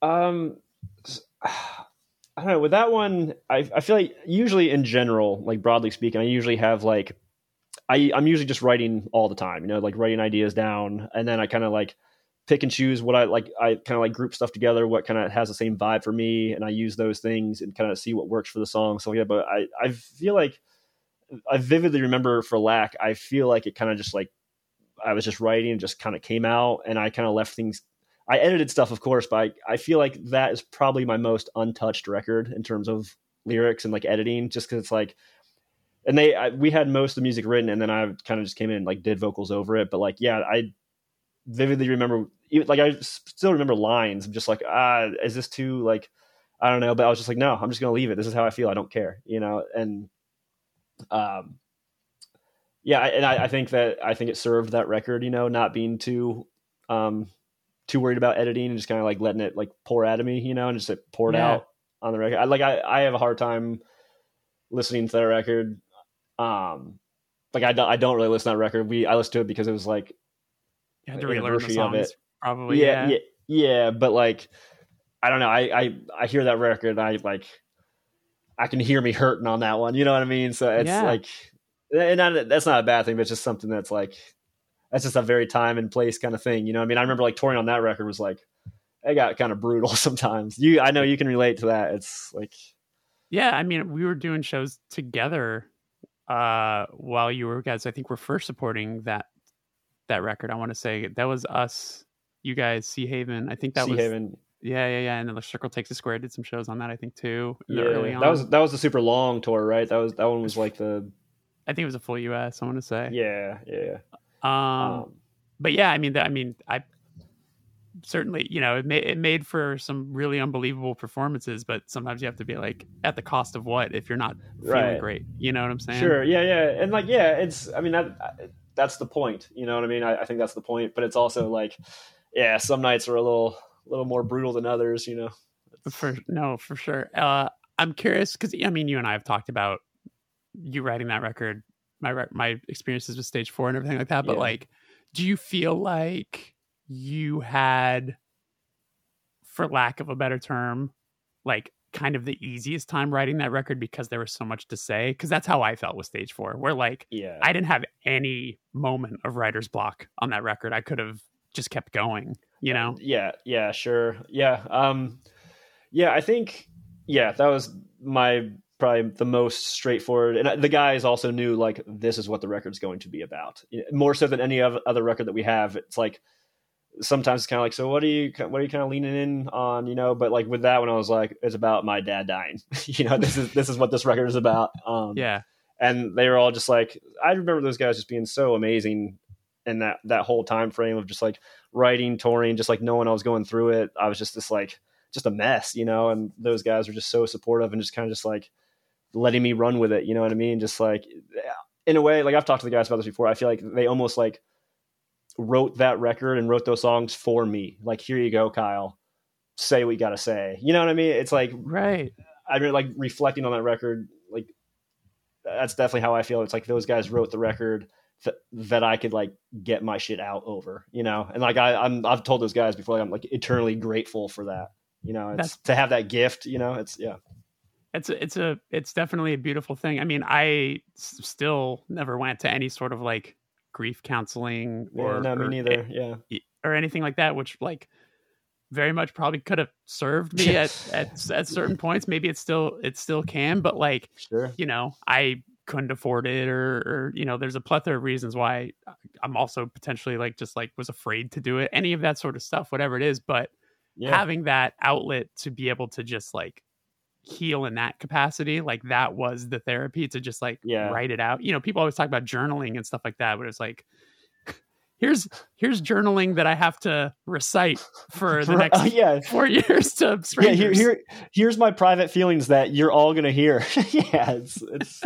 S2: Um, I don't know. With that one, I I feel like usually in general, like broadly speaking, I usually have like I I'm usually just writing all the time. You know, like writing ideas down, and then I kind of like pick and choose what I like. I kind of like group stuff together, what kind of has the same vibe for me, and I use those things and kind of see what works for the song. So yeah, but I I feel like I vividly remember for lack. I feel like it kind of just like I was just writing just kind of came out, and I kind of left things I edited stuff, of course, but I, I feel like that is probably my most untouched record in terms of lyrics and like editing, just because it's like, and they I, we had most of the music written, and then I kind of just came in and like did vocals over it. But like, yeah, I vividly remember, even, like I still remember lines. I'm just like, ah, is this too like, I don't know. But I was just like, no, I'm just gonna leave it. This is how I feel. I don't care, you know. And um, yeah, and I, I think that I think it served that record, you know, not being too um too worried about editing and just kind of like letting it like pour out of me, you know, and just like, pour it
S1: Yeah.
S2: out on the record. I like I, I have a hard time listening to that record. Um, like I don't I don't really listen to that record. We I listened to it because it was like
S1: you had to relearn the
S2: anniversary of
S1: songs,
S2: it.
S1: probably.
S2: yeah,
S1: Yeah,
S2: yeah yeah but like I don't know. I I I hear that record and I like I can hear me hurting on that one. You know what I mean? So it's
S1: Yeah.
S2: like and not, that's not a bad thing, but it's just something that's like that's just a very time and place kind of thing. You know what I mean? I remember like touring on that record was like it got kind of brutal sometimes. You I know you can relate to that. It's like
S1: Yeah, I mean, we were doing shows together uh while you were guys I think we're first supporting that that record. I want to say that was us, you guys, Seahaven. I think that
S2: Sea
S1: was
S2: Haven.
S1: yeah, yeah, yeah. And then the Circle Takes the Square did some shows on that, I think too.
S2: Yeah,
S1: early on.
S2: that was that was the super long tour, right? That was that one was like the
S1: I think it was a full US. I want to say.
S2: Yeah, yeah.
S1: Um,
S2: Um,
S1: but yeah, I mean, I mean, I certainly, you know, it made it made for some really unbelievable performances. But sometimes you have to be like, at the cost of what? If you're not feeling
S2: Right.
S1: great, you know what I'm saying?
S2: Sure. Yeah. Yeah. And like, yeah, it's. I mean, that that's the point. You know what I mean? I, I think that's the point. But it's also like, yeah, some nights are a little, a little more brutal than others. You know.
S1: For no, for sure. Uh, I'm curious because I mean, you and I have talked about you writing that record, my my experiences with Stage Four and everything like that. But
S2: Yeah.
S1: like, do you feel like you had, for lack of a better term, like kind of the easiest time writing that record because there was so much to say? Because that's how I felt with Stage Four, where like
S2: Yeah.
S1: I didn't have any moment of writer's block on that record. I could have just kept going. You know?
S2: Yeah. Yeah. Sure. Yeah. Um. Yeah. I think. Yeah. That was my probably the most straightforward. And the guys also knew like this is what the record's going to be about. More so than any other record that we have. It's like sometimes it's kind of like so what are you what are you kind of leaning in on? You know but like with that one i was like it's about my dad dying. You know this is this is what this record is about. Um
S1: Yeah.
S2: and they were all just like i remember those guys just being so amazing in that that whole time frame of just like writing touring just like knowing i was going through it. I was just this like just a mess you know and those guys were just so supportive and just kind of just like letting me run with it you know what i mean just like in a way like i've talked to the guys about this before i feel like they almost like wrote that record and wrote those songs for me like here you go kyle say what you gotta say you know what i mean it's like
S1: Right.
S2: I really like reflecting on that record. Like that's definitely how I feel. It's like those guys wrote the record that, that I could like get my shit out over, you know. And like I, I'm, I've told those guys before, like, I'm like eternally grateful for that. You know, it's
S1: That's-
S2: to have that gift. You know, it's yeah,
S1: it's a, it's a it's definitely a beautiful thing. I mean, I s- still never went to any sort of like grief counseling or
S2: yeah no, me
S1: or,
S2: neither. Yeah,
S1: or anything like that, which like very much probably could have served me at, at at certain points. Maybe it still it still can, but like
S2: sure.
S1: you know, I couldn't afford it, or or you know, there's a plethora of reasons why uh, I'm also potentially like just like was afraid to do it. Any of that sort of stuff, whatever it is, but
S2: Yeah,
S1: having that outlet to be able to just like heal in that capacity like that was the therapy to just like
S2: Yeah.
S1: write it out you know people always talk about journaling and stuff like that but it's like here's here's journaling that i have to recite for the
S2: For-
S1: next
S2: uh, yeah.
S1: four years to
S2: Yeah,
S1: strangers
S2: here, here, here's my private feelings that you're all gonna hear. yeah, it's it's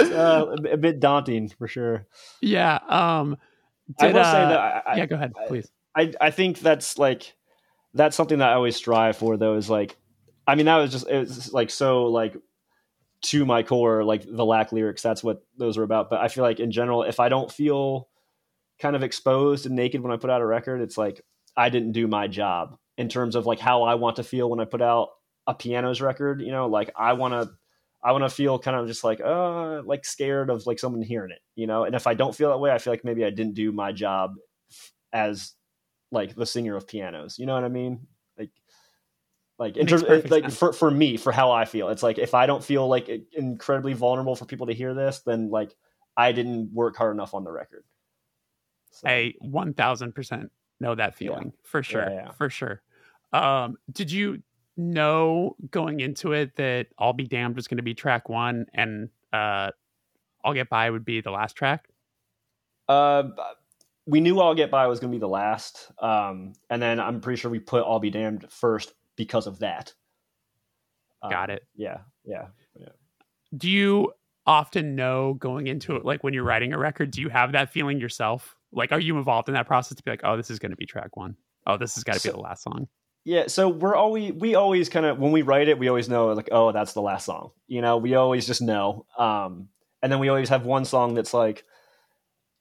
S2: uh, a bit daunting for sure.
S1: yeah um
S2: I
S1: did,
S2: will say
S1: uh,
S2: that I, I-
S1: yeah go ahead
S2: I-
S1: please
S2: I I think that's like that's something that I always strive for though is like I mean that was just it was like so like to my core like the lack lyrics that's what those were about but I feel like in general if I don't feel kind of exposed and naked when I put out a record it's like I didn't do my job in terms of like how I want to feel when I put out a pianos record you know like I want to I want to feel kind of just like uh like scared of like someone hearing it you know and if I don't feel that way I feel like maybe I didn't do my job as like the singer of pianos. You know what I mean? Like, in terms,
S1: perfect
S2: like
S1: sense.
S2: for for me, for how I feel, it's like if I don't feel like incredibly vulnerable for people to hear this, then like I didn't work hard enough on the record. So,
S1: I 1000% know that feeling for sure.
S2: yeah.
S1: For sure. Um, did you know going into it that I'll Be Damned was going to be track one and uh, I'll Get By would be the last track?
S2: uh, we knew "I'll Get By" was going to be the last, um, and then I'm pretty sure we put "I'll Be Damned" first because of that. Um,
S1: Got it.
S2: Yeah, yeah.
S1: Do you often know going into it, like when you're writing a record, do you have that feeling yourself? Like, are you involved in that process to be like, oh, this is going to be track one? Oh, this has got to
S2: So-
S1: be the last song.
S2: Yeah, so we're always we always kind of when we write it, we always know like, oh, that's the last song. You know, we always just know. Um, and then we always have one song that's like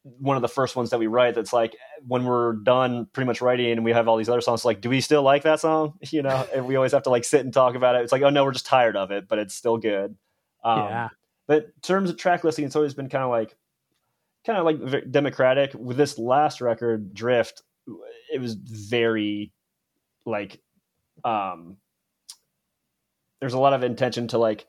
S2: one of the first ones that we write. That's like when we're done pretty much writing, and we have all these other songs. Like, do we still like that song? You know, and we always have to like sit and talk about it. It's like, oh no, we're just tired of it, but it's still good. Um,
S1: yeah.
S2: but in terms of track listing, it's always been kind of like, kind of like democratic. With this last record, Drift, it was very like, um, there's a lot of intention to like,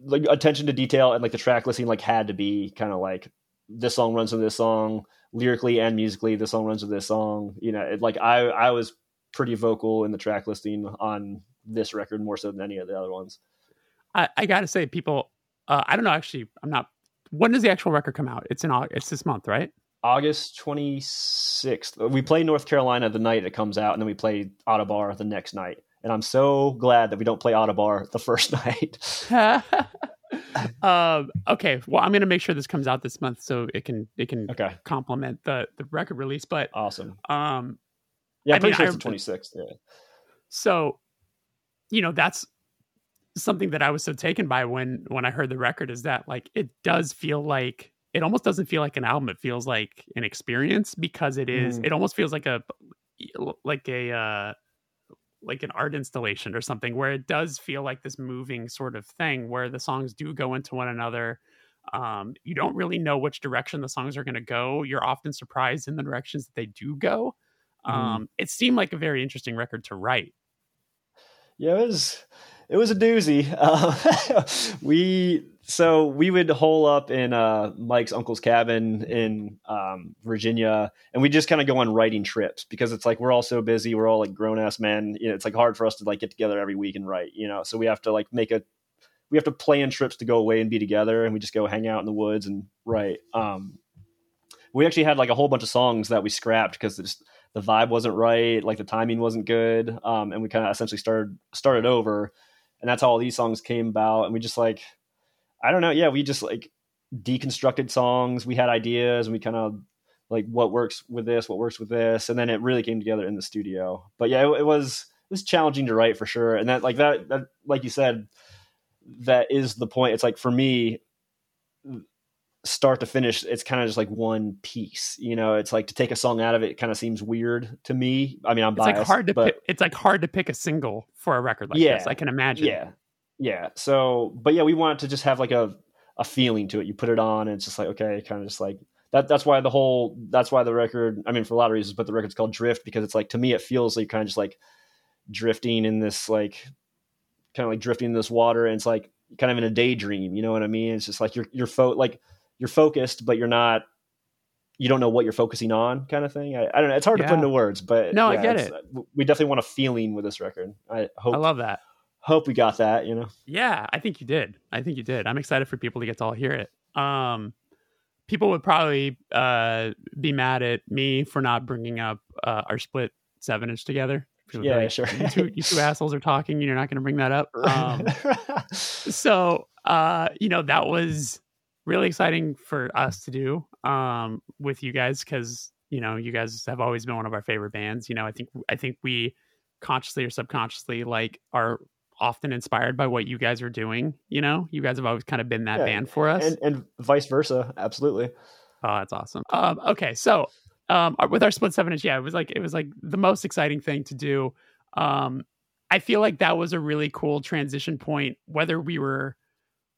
S2: like attention to detail and like the track listing like had to be kind of like this song runs with this song lyrically and musically. This song runs with this song. You know, it, like I I was pretty vocal in the track listing on this record more so than any of the other ones.
S1: I, I gotta say, people, uh, I don't know. Actually, I'm not when does the actual record come out? It's in August. It's this month, right?
S2: August 26th. We play North Carolina the night it comes out, and then we play Ottobar the next night. And I'm so glad that we don't play Ottobar the first night.
S1: um, okay, well, I'm going to make sure this comes out this month so it can it can
S2: okay.
S1: complement the the record release. But
S2: awesome.
S1: Um,
S2: yeah, I'm pretty sure it's the 26th. Yeah.
S1: So, you know, that's something that I was so taken by when when I heard the record is that like it does feel like it almost doesn't feel like an album. It feels like an experience because it is. Mm. It almost feels like a like a uh, like an art installation or something where it does feel like this moving sort of thing where the songs do go into one another. Um, you don't really know which direction the songs are going to go. You're often surprised in the directions that they do go. Mm. Um, it seemed like a very interesting record to write.
S2: Yeah, it was. It was a doozy. Uh, we so we would hole up in uh, Mike's uncle's cabin in um, Virginia, and we just kind of go on writing trips because it's like we're all so busy. We're all like grown ass men. You know, it's like hard for us to like get together every week and write. You know, so we have to like make a we have to plan trips to go away and be together, and we just go hang out in the woods and write. Um, we actually had like a whole bunch of songs that we scrapped because the vibe wasn't right, like the timing wasn't good, um, and we kind of essentially started started over, and that's how all these songs came about. And we just like I don't know. Yeah, we just like deconstructed songs. We had ideas and we kind of like what works with this, what works with this, and then it really came together in the studio. But yeah, it, it was it was challenging to write for sure. And that like that that like you said, that is the point. It's like for me, start to finish, it's kind of just like one piece. You know, it's like to take a song out of it, it kind of seems weird to me. I mean, I'm
S1: it's
S2: biased,
S1: like hard to
S2: but,
S1: pick, it's like hard to pick a single for a record like yeah, this. I can imagine.
S2: Yeah, yeah. So, but yeah, we wanted to just have like a a feeling to it. You put it on, and it's just like okay, kind of just like that. That's why the whole. That's why the record. I mean, for a lot of reasons, but the record's called Drift because it's like to me, it feels like kind of just like drifting in this like kind of like drifting in this water, and it's like kind of in a daydream. You know what I mean? It's just like you're you're fo- like you're focused, but you're not. You don't know what you're focusing on, kind of thing. I, I don't know. It's hard yeah. to put into words, but
S1: no,
S2: yeah,
S1: I get it.
S2: We definitely want a feeling with this record. I hope.
S1: I love that
S2: hope we got that, you know.
S1: Yeah, I think you did. I think you did. I'm excited for people to get to all hear it. Um, people would probably uh, be mad at me for not bringing up uh, our split seven inch together.
S2: Yeah, like, sure.
S1: you, two, you two assholes are talking. And you're not going to bring that up. Um, so, uh, you know, that was really exciting for us to do um, with you guys because you know you guys have always been one of our favorite bands. You know, I think I think we consciously or subconsciously like are often inspired by what you guys are doing. You know, you guys have always kind of been that yeah, band for us,
S2: and, and, vice versa. Absolutely.
S1: Oh, that's awesome. Um, okay, so um, with our split seven inch, yeah, it was like it was like the most exciting thing to do. Um, I feel like that was a really cool transition point, whether we were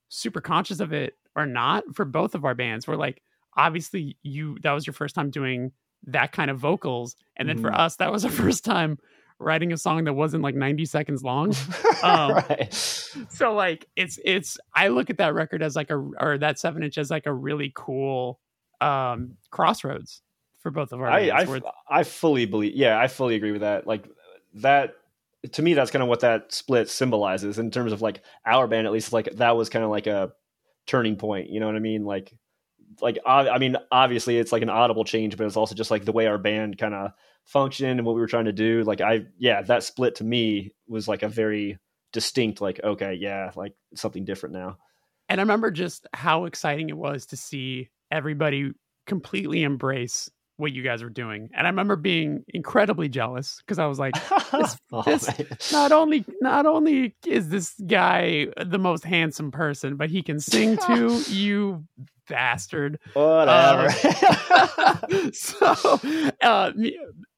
S1: super conscious of it or not. For both of our bands, we're like, obviously, you that was your first time doing that kind of vocals, and then mm-hmm. for us, that was our first time writing a song that wasn't like 90 seconds long. Um, right. So like it's it's I look at that record as like a or that seven inch as like a really cool um crossroads for both of our.
S2: I I, I fully believe. Yeah, I fully agree with that. Like that to me, that's kind of what that split symbolizes in terms of like our band. At least like that was kind of like a turning point. You know what I mean? Like like I mean, obviously it's like an audible change, but it's also just like the way our band kind of function and what we were trying to do. Like I, yeah, that split to me was like a very distinct, like, okay, yeah, like something different now.
S1: And I remember just how exciting it was to see everybody completely embrace what you guys were doing. And I remember being incredibly jealous because I was like, this, oh, this not only not only is this guy the most handsome person, but he can sing too, you bastard.
S2: Whatever.
S1: Um, so uh,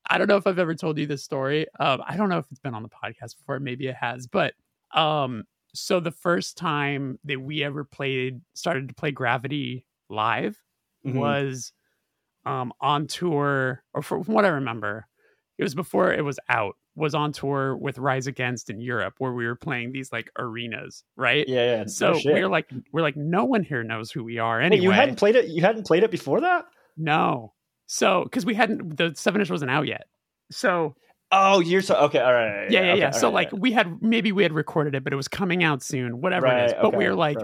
S1: I don't know if I've ever told you this story. Um, I don't know if it's been on the podcast before. Maybe it has, but um, so the first time that we ever played, started to play Gravity live, mm-hmm. was um, on tour, or from what I remember, it was before it was out. Was on tour with Rise Against in Europe, where we were playing these like arenas, right?
S2: Yeah, yeah.
S1: So no we're like, we're like, no one here knows who we are. Anyway,
S2: Wait, you hadn't played it. You hadn't played it before that.
S1: No, so because we hadn't the seven inch wasn't out yet. So
S2: Oh, you're so okay. All right.
S1: Yeah, yeah,
S2: okay,
S1: yeah. So right, like right. we had maybe we had recorded it, but it was coming out soon, whatever it is. But
S2: okay,
S1: we were like,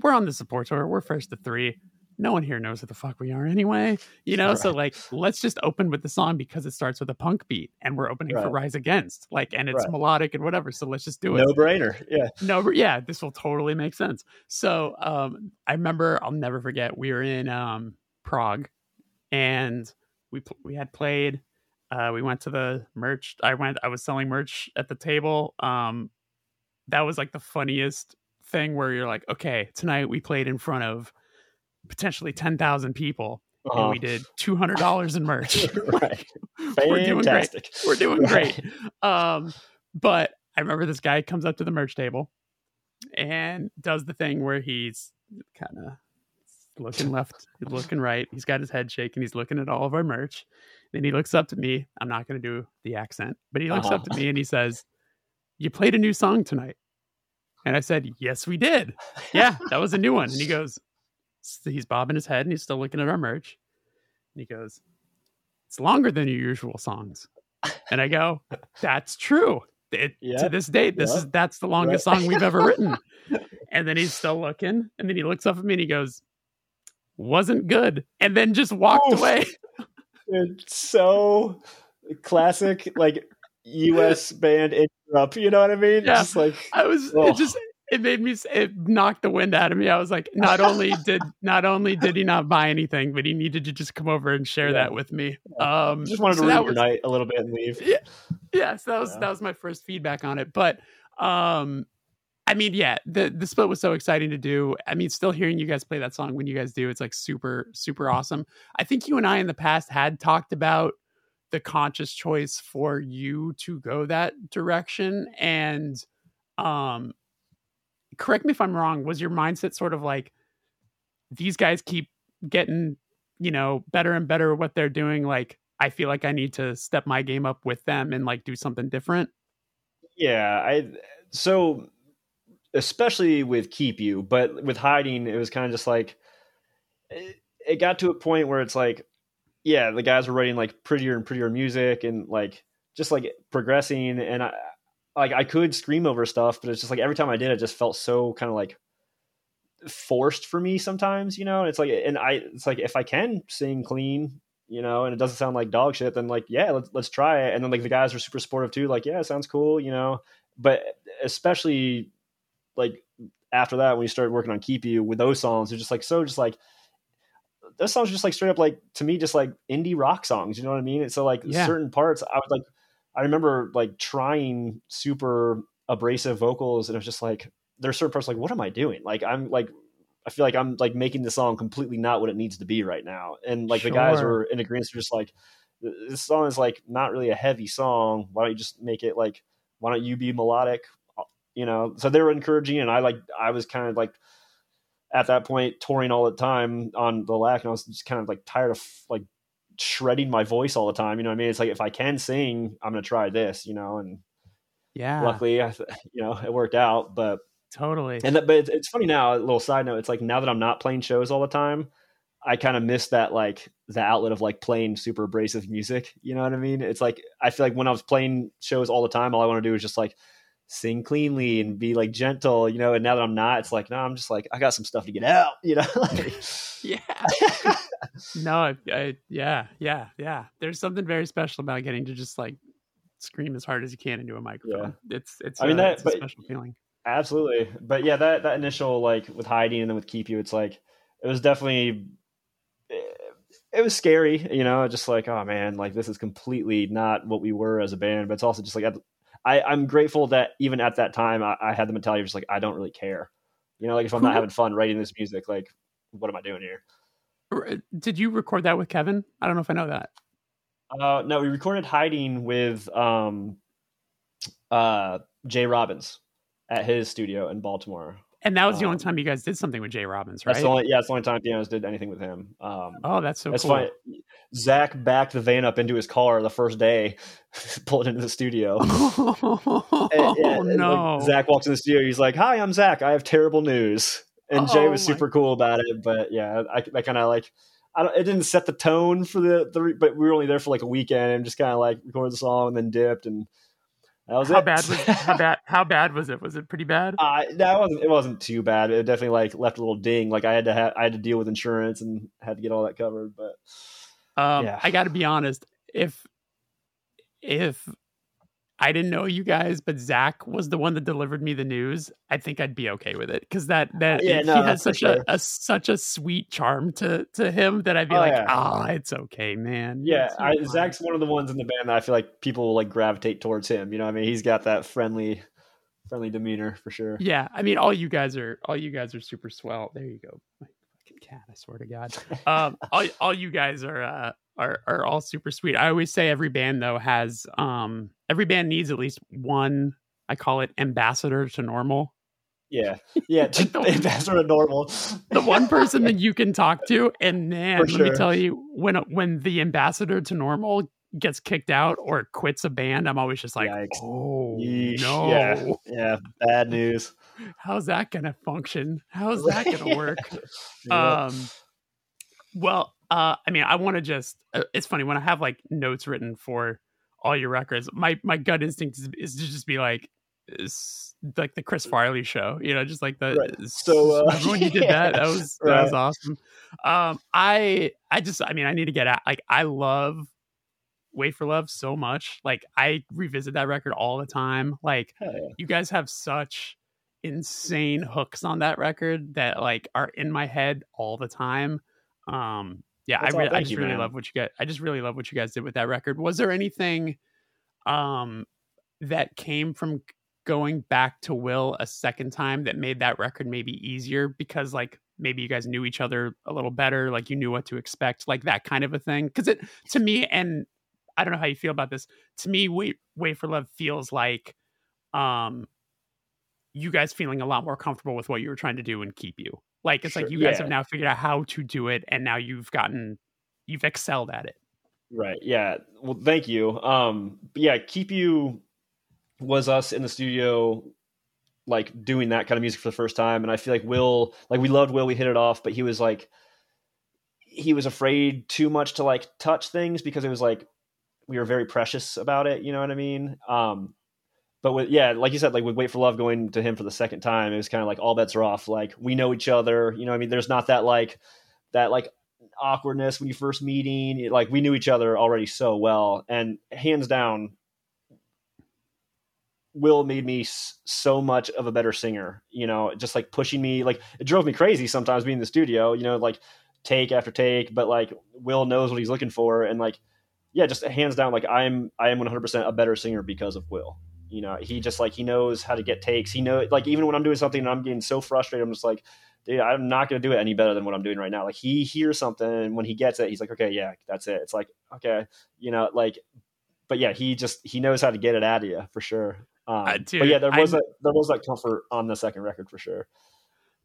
S1: we're on the support tour. We're first to three. No one here knows who the fuck we are anyway. You know, so like let's just open with the song because it starts with a punk beat and we're opening for Rise Against. Like and it's melodic and whatever. So let's just do it.
S2: No brainer. Yeah.
S1: No yeah, this will totally make sense. So um I remember I'll never forget we were in um Prague and we we had played uh, we went to the merch. I went. I was selling merch at the table. Um, that was like the funniest thing where you're like, okay, tonight we played in front of potentially ten thousand people, uh-huh. and we did two hundred dollars in merch. right, we're doing great. We're doing right. great. Um, but I remember this guy comes up to the merch table and does the thing where he's kind of looking left, looking right. He's got his head shaking. He's looking at all of our merch. Then he looks up to me. I'm not going to do the accent, but he looks uh-huh. up to me and he says, You played a new song tonight. And I said, Yes, we did. Yeah, that was a new one. And he goes, He's bobbing his head and he's still looking at our merch. And he goes, It's longer than your usual songs. And I go, That's true. It, yeah. To this date, this yeah. is that's the longest right. song we've ever written. and then he's still looking. And then he looks up at me and he goes, Wasn't good. And then just walked Oof. away.
S2: It's so classic, like U.S. band interrupt. You know what I mean?
S1: Yeah. Just like I was. Oh. It just it made me. It knocked the wind out of me. I was like, not only did not only did he not buy anything, but he needed to just come over and share yeah. that with me. Um,
S2: just wanted to so reunite a little bit and leave.
S1: Yeah, yeah. So that was yeah. that was my first feedback on it, but um I mean, yeah, the the split was so exciting to do. I mean, still hearing you guys play that song when you guys do, it's like super super awesome. I think you and I in the past had talked about the conscious choice for you to go that direction and um correct me if I'm wrong, was your mindset sort of like these guys keep getting, you know, better and better at what they're doing like I feel like I need to step my game up with them and like do something different?
S2: Yeah, I so especially with keep you but with hiding it was kind of just like it, it got to a point where it's like yeah the guys were writing like prettier and prettier music and like just like progressing and i like i could scream over stuff but it's just like every time i did it just felt so kind of like forced for me sometimes you know? And it's like and i it's like if i can sing clean you know and it doesn't sound like dog shit then like yeah let's let's try it. And then like the guys were super supportive too like yeah it sounds cool you know? But especially like after that when you started working on keep you with those songs they're just like so just like those songs are just like straight up like to me just like indie rock songs you know what i mean and so like yeah. certain parts i was like i remember like trying super abrasive vocals and it was just like there's certain parts like what am i doing like i'm like i feel like i'm like making the song completely not what it needs to be right now and like sure. the guys were in agreement just like this song is like not really a heavy song why don't you just make it like why don't you be melodic you know, so they were encouraging, and I like I was kind of like at that point touring all the time on the lack, and I was just kind of like tired of like shredding my voice all the time. You know what I mean? It's like if I can sing, I'm gonna try this. You know, and
S1: yeah,
S2: luckily, you know, it worked out. But
S1: totally,
S2: and that, but it's, it's funny now. A little side note: it's like now that I'm not playing shows all the time. I kind of miss that like the outlet of like playing super abrasive music. You know what I mean? It's like I feel like when I was playing shows all the time, all I want to do is just like sing cleanly and be like gentle, you know. And now that I'm not, it's like no, I'm just like I got some stuff to get out, you know.
S1: yeah. no, I, I, yeah, yeah, yeah. There's something very special about getting to just like scream as hard as you can into a microphone. Yeah. It's it's. I mean, uh, that, it's a special feeling.
S2: Absolutely, but yeah, that that initial like with hiding and then with keep you, it's like it was definitely it was scary, you know, just like, oh man, like this is completely not what we were as a band. But it's also just like I, I'm grateful that even at that time I, I had the mentality of just like I don't really care. You know, like if I'm not having fun writing this music, like what am I doing here?
S1: Did you record that with Kevin? I don't know if I know that.
S2: Uh, no, we recorded "Hiding" with um, uh, Jay Robbins at his studio in Baltimore.
S1: And that was the um, only time you guys did something with Jay Robbins, right?
S2: That's the only, yeah, it's the only time Pianos did anything with him. Um,
S1: oh, that's so that's cool. Funny.
S2: Zach backed the van up into his car the first day, pulled into the studio.
S1: oh, and, and, no.
S2: Like, Zach walks in the studio. He's like, Hi, I'm Zach. I have terrible news. And oh, Jay was super my. cool about it. But yeah, I, I kind of like, I don't, it didn't set the tone for the, the, but we were only there for like a weekend and just kind of like recorded the song and then dipped. And that was
S1: how
S2: it.
S1: bad was how bad how bad was it? Was it pretty bad?
S2: Uh, that wasn't it wasn't too bad. It definitely like left a little ding. Like I had to have I had to deal with insurance and had to get all that covered. But
S1: Um,
S2: Yeah.
S1: I got to be honest. If if I didn't know you guys, but Zach was the one that delivered me the news, I think I'd be okay with it because that that
S2: Yeah,
S1: it-
S2: no,
S1: he has such
S2: sure.
S1: a, a such a sweet charm to to him that I'd be
S2: Oh,
S1: like,
S2: yeah.
S1: ah, it's okay, man.
S2: yeah, I,
S1: fine."
S2: Zach's one of the ones in the band that I feel like people will like gravitate towards him. You know, what I mean, he's got that friendly, friendly demeanor for sure.
S1: Yeah, I mean, all you guys are all you guys are super swell. There you go, my fucking cat. I swear to God. Um, all all you guys are uh, are are all super sweet. I always say every band though has um every band needs at least one. I call it ambassador to normal.
S2: Yeah, yeah, just ambassador to normal.
S1: The one person that you can talk to, and man,
S2: For
S1: let me tell you, when when the ambassador to normal gets kicked out or quits a band, I'm always just like,
S2: Yikes.
S1: oh
S2: Yeesh,
S1: no,
S2: Yeah, yeah, bad news.
S1: how's that gonna function? How's that gonna work?
S2: Yeah.
S1: um well uh i mean i want to just uh, it's funny when i have like notes written for all your records my my gut instinct is, is to just be like like the chris farley show you know just like the
S2: Right. So, uh,
S1: when you did that that was that was awesome um i i just i mean i need to get out like i love wait for love so much like i revisit that record all the time like
S2: yeah.
S1: you guys have such insane hooks on that record that like are in my head all the time. Um yeah,
S2: That's
S1: I, re- I just
S2: you,
S1: really
S2: man.
S1: love what you guys I just really love what you guys did with that record. Was there anything um that came from going back to Will a second time that made that record maybe easier because like maybe you guys knew each other a little better, like you knew what to expect, like that kind of a thing? Cuz it to me and I don't know how you feel about this. To me, Wait Wait for Love feels like um you guys feeling a lot more comfortable with what you were trying to do and keep you. Like it's like you guys
S2: yeah.
S1: have now figured out how to do it and now you've gotten you've excelled at it.
S2: Right. Yeah. Well, thank you. Um, yeah, keep you was us in the studio, like doing that kind of music for the first time, and I feel like Will, like we loved Will, we hit it off, but he was like, he was afraid too much to like touch things because it was like we were very precious about it. You know what I mean? Um, but with yeah, like you said, like with Wait for Love going to him for the second time, it was kind of like all bets are off. Like we know each other. You know, I mean, there's not that like that like awkwardness when you first meeting. Like we knew each other already so well, and hands down, Will made me so much of a better singer. You know, just like pushing me, like it drove me crazy sometimes being in the studio. You know, like take after take, but like Will knows what he's looking for, and like yeah, just hands down, like I'm I am 100 percent a better singer because of Will. You know, he just like he knows how to get takes. He know like even when I'm doing something and I'm getting so frustrated, I'm just like, dude, I'm not gonna do it any better than what I'm doing right now. Like he hears something and when he gets it, he's like, okay, yeah, that's it. It's like okay, you know, like, but yeah, he just he knows how to get it out of you for sure. Um,
S1: Uh, dude,
S2: but yeah, there was
S1: I-
S2: a there was that comfort on the second record for sure.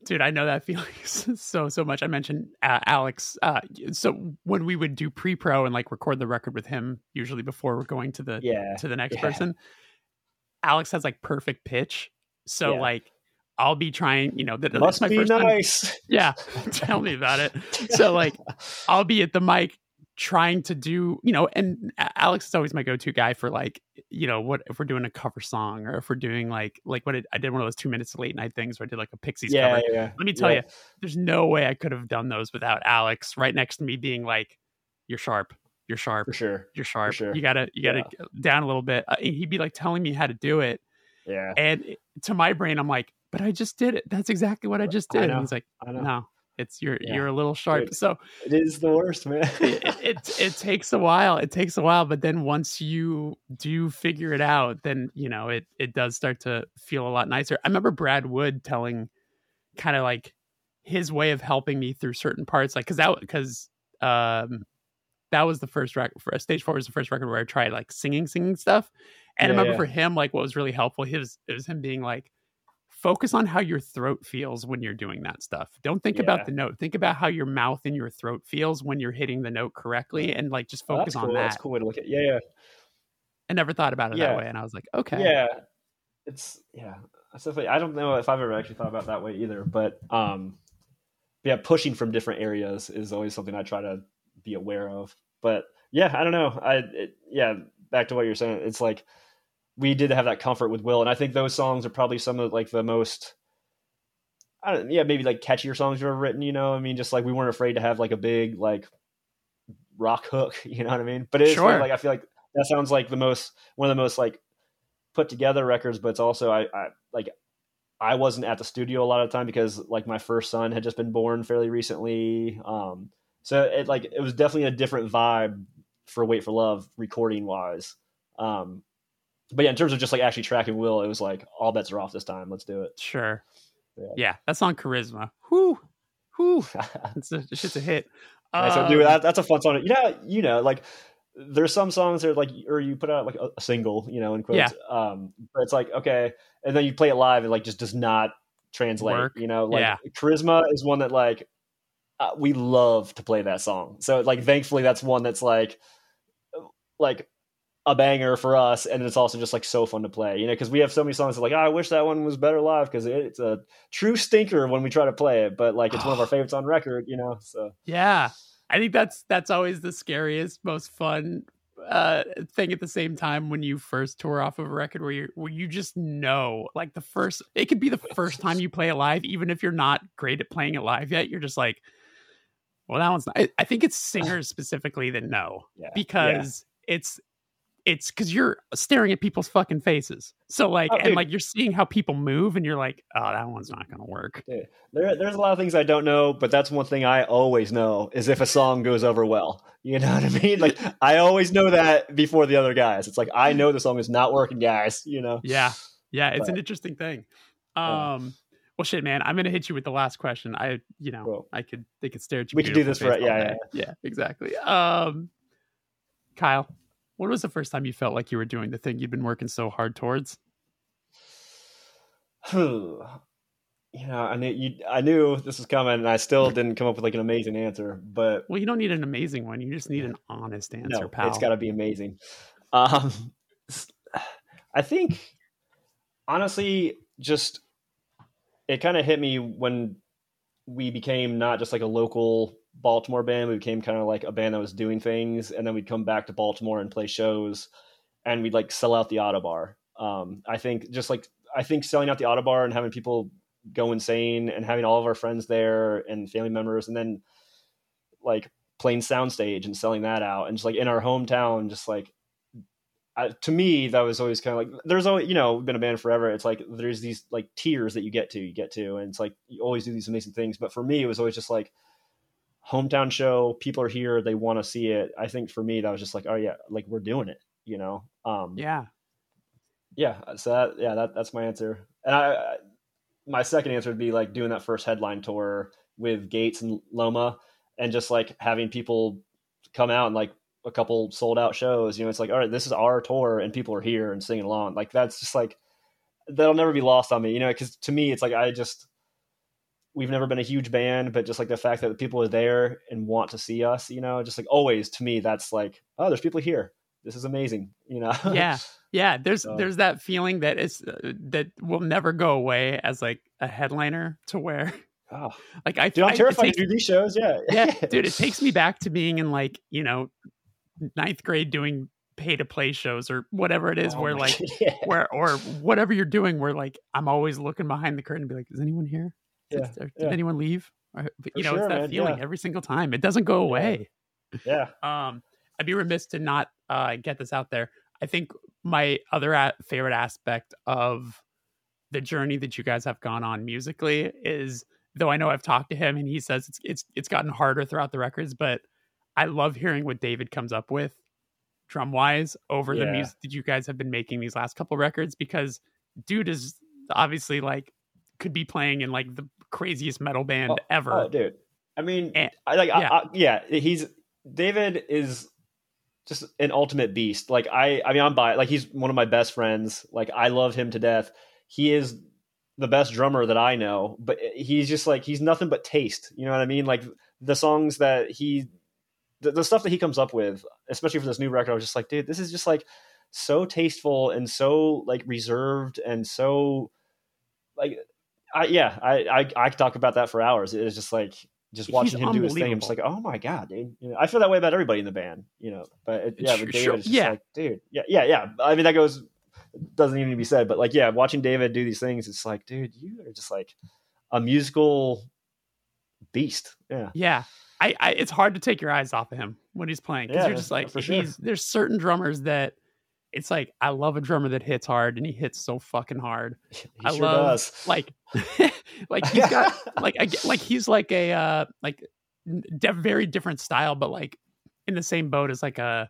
S1: Dude, I know that feeling so so much. I mentioned uh, Alex. Uh, so when we would do pre-pro and like record the record with him, usually before we're going to the
S2: Yeah,
S1: to the next
S2: yeah.
S1: person, Alex has like perfect pitch. So
S2: Yeah.
S1: like I'll be trying, you know, that
S2: must
S1: that's my
S2: be
S1: first time-
S2: nice.
S1: Yeah, tell me about it. So like I'll be at the mic trying to do, you know, and uh, Alex is always my go-to guy for like, you know, what if we're doing a cover song or if we're doing like like what it, I did one of those two minutes late night things where I did like a Pixies
S2: yeah,
S1: cover.
S2: yeah, yeah.
S1: Let me tell you, there's no way I could have done those without Alex right next to me being like, "You're sharp, you're sharp,
S2: for sure.
S1: you're sharp.
S2: sure.
S1: You gotta, you gotta down a little bit." Uh, he'd be like telling me how to do it,
S2: Yeah,
S1: and it- to my brain, I'm like, "But I just did it. That's exactly what I just did."
S2: know.
S1: And he's like,
S2: I know.
S1: "No, it's you're
S2: Yeah.
S1: you're a little sharp."
S2: Dude.
S1: So
S2: It is the worst, man.
S1: it, it it takes a while. It takes a while, but then once you do figure it out, then you know it it does start to feel a lot nicer. I remember Brad Wood telling kind of like his way of helping me through certain parts, like because that because um that was the first record for stage four was the first record where I tried like singing singing stuff, and I remember
S2: yeah.
S1: for him like what was really helpful his it was him being like. Focus on how your throat feels when you're doing that stuff. Don't think
S2: Yeah.
S1: about the note. Think about how your mouth and your throat feels when you're hitting the note correctly, and like just
S2: Oh,
S1: focus
S2: that's
S1: on
S2: cool. That's
S1: that.
S2: a cool way to look at. it. Yeah, yeah.
S1: I never thought about it
S2: Yeah.
S1: that way, and I was like, okay,
S2: Yeah, it's yeah. That's definitely. I don't know if I've ever actually thought about that way either, but um, yeah, pushing from different areas is always something I try to be aware of. But yeah, I don't know. I it, yeah, back to what you're saying. It's like we did have that comfort with Will, and I think those songs are probably some of like the most. I don't, yeah, maybe like catchier songs you've ever written. You know, I mean, just like we weren't afraid to have like a big like rock hook. You know what I mean? But it's sure. like I feel like that sounds like the most one of the most like put together records. But it's also I, I like I wasn't at the studio a lot of the time because like my first son had just been born fairly recently. Um, so it like it was definitely a different vibe for Wait for Love recording wise. Um, but yeah, in terms of just like actually tracking Will, it was like all bets are off this time. Let's do it.
S1: Sure. Yeah, yeah that's on charisma. Whoo, whoo. it's a, shit's a hit.
S2: Um, so dude, that, that's a fun song. You know, you know, like there's some songs that are like, or you put out like a, a single, you know, in quotes. Yeah. Um, but it's like okay, and then you play it live, and like just does not translate. Work. You know, like yeah. charisma is one that like uh, we love to play that song. So like, thankfully, that's one that's like, like a banger for us, and it's also just like so fun to play. You know, because we have so many songs that like, oh, I wish that one was better live because it's a true stinker when we try to play it, but like it's one of our favorites on record. You know, so
S1: yeah, I think that's that's always the scariest, most fun uh thing at the same time when you first tour off of a record where you where you just know like the first it could be the first time you play it live even if you're not great at playing it live yet you're just like well that one's not I, I think it's singers specifically that know yeah, because yeah. it's it's because you're staring at people's fucking faces. So like, oh, and like you're seeing how people move, and you're like, oh, that one's not gonna work.
S2: Dude, there, there's a lot of things I don't know, but that's one thing I always know is if a song goes over well. You know what I mean? Like I always know that before the other guys. It's like I know the song is not working, guys. You know?
S1: Yeah, yeah. It's but, an interesting thing. Um. Yeah. Well, shit, man. I'm gonna hit you with the last question. I, you know, cool. I could, they could stare at you.
S2: We could do this for, yeah, yeah,
S1: yeah, exactly. Um, Kyle, when was the first time you felt like you were doing the thing you'd been working so hard towards?
S2: you know, I knew you, I knew this was coming, and I still didn't come up with like an amazing answer. But
S1: well, you don't need an amazing one; you just need an honest answer, no, pal.
S2: It's got to be amazing. Um, I think honestly, just it kind of hit me when we became not just like a local Baltimore band. We became kind of like a band that was doing things, and then we'd come back to Baltimore and play shows, and we'd like sell out the Ottobar. Um, I think just like I think selling out the Ottobar and having people go insane and having all of our friends there and family members, and then like playing soundstage and selling that out, and just like in our hometown, just like I, to me that was always kind of like there's always you know we've been a band forever it's like there's these like tiers that you get to you get to and it's like you always do these amazing things but for me it was always just like hometown show people are here they want to see it. I think for me that was just like oh yeah like we're doing it you know? Um
S1: yeah.
S2: yeah so that yeah that, that's my answer. And I, I my second answer would be like doing that first headline tour with gates and loma and just like having people come out and like a couple sold out shows you know it's like all right this is our tour and people are here and singing along like that's just like that'll never be lost on me you know because to me it's like i just we've never been a huge band, but just like the fact that the people are there and want to see us, you know, just like always to me, that's like, oh, there's people here. This is amazing, you know.
S1: yeah, yeah. There's so. there's that feeling that is uh, that will never go away as like a headliner to where.
S2: Oh, like I, dude, I'm I, terrified takes, to do these shows. Yeah,
S1: yeah, dude. It takes me back to being in like you know ninth grade doing pay to play shows or whatever it is, oh where like yeah. where or whatever you're doing, where like I'm always looking behind the curtain and be like, is anyone here? yeah, did yeah. anyone leave? Or, you know, sure, it's that man, feeling every single time. It doesn't go away.
S2: Yeah.
S1: um, I'd be remiss to not uh, get this out there. I think my other a- favorite aspect of the journey that you guys have gone on musically is, though I know I've talked to him and he says it's it's it's gotten harder throughout the records, but I love hearing what David comes up with drum wise over yeah. the music that you guys have been making these last couple records because dude is obviously like could be playing in like the craziest metal band
S2: oh,
S1: ever.
S2: Oh, dude. I mean, and, I like, yeah. I, I, yeah, he's David is just an ultimate beast. Like I, I mean, I'm by like he's one of my best friends. Like I love him to death. He is the best drummer that I know, but eh, he's just like he's nothing but taste. You know what I mean? Like the songs that he, the, the stuff that he comes up with, especially for this new record, I was just like, dude, this is just like so tasteful and so like reserved and so like I, yeah, I, I I could talk about that for hours. It's just like just watching He's him do his thing. I'm just like, oh my god, dude. You know, I feel that way about everybody in the band, you know. But it, yeah, but David sure. is just yeah. like, dude, yeah, yeah, yeah. I mean, that goes doesn't even need to be said. But like, yeah, watching David do these things, it's like, dude, you are just like a musical beast. Yeah.
S1: Yeah. I, I it's hard to take your eyes off of him when he's playing because
S2: Yeah,
S1: you're just like
S2: sure.
S1: he's there's certain drummers that it's like I love a drummer that hits hard and he hits so fucking hard.
S2: He
S1: I
S2: sure
S1: love
S2: does.
S1: like like he's got like I like he's like a uh like de- very different style but like in the same boat as like a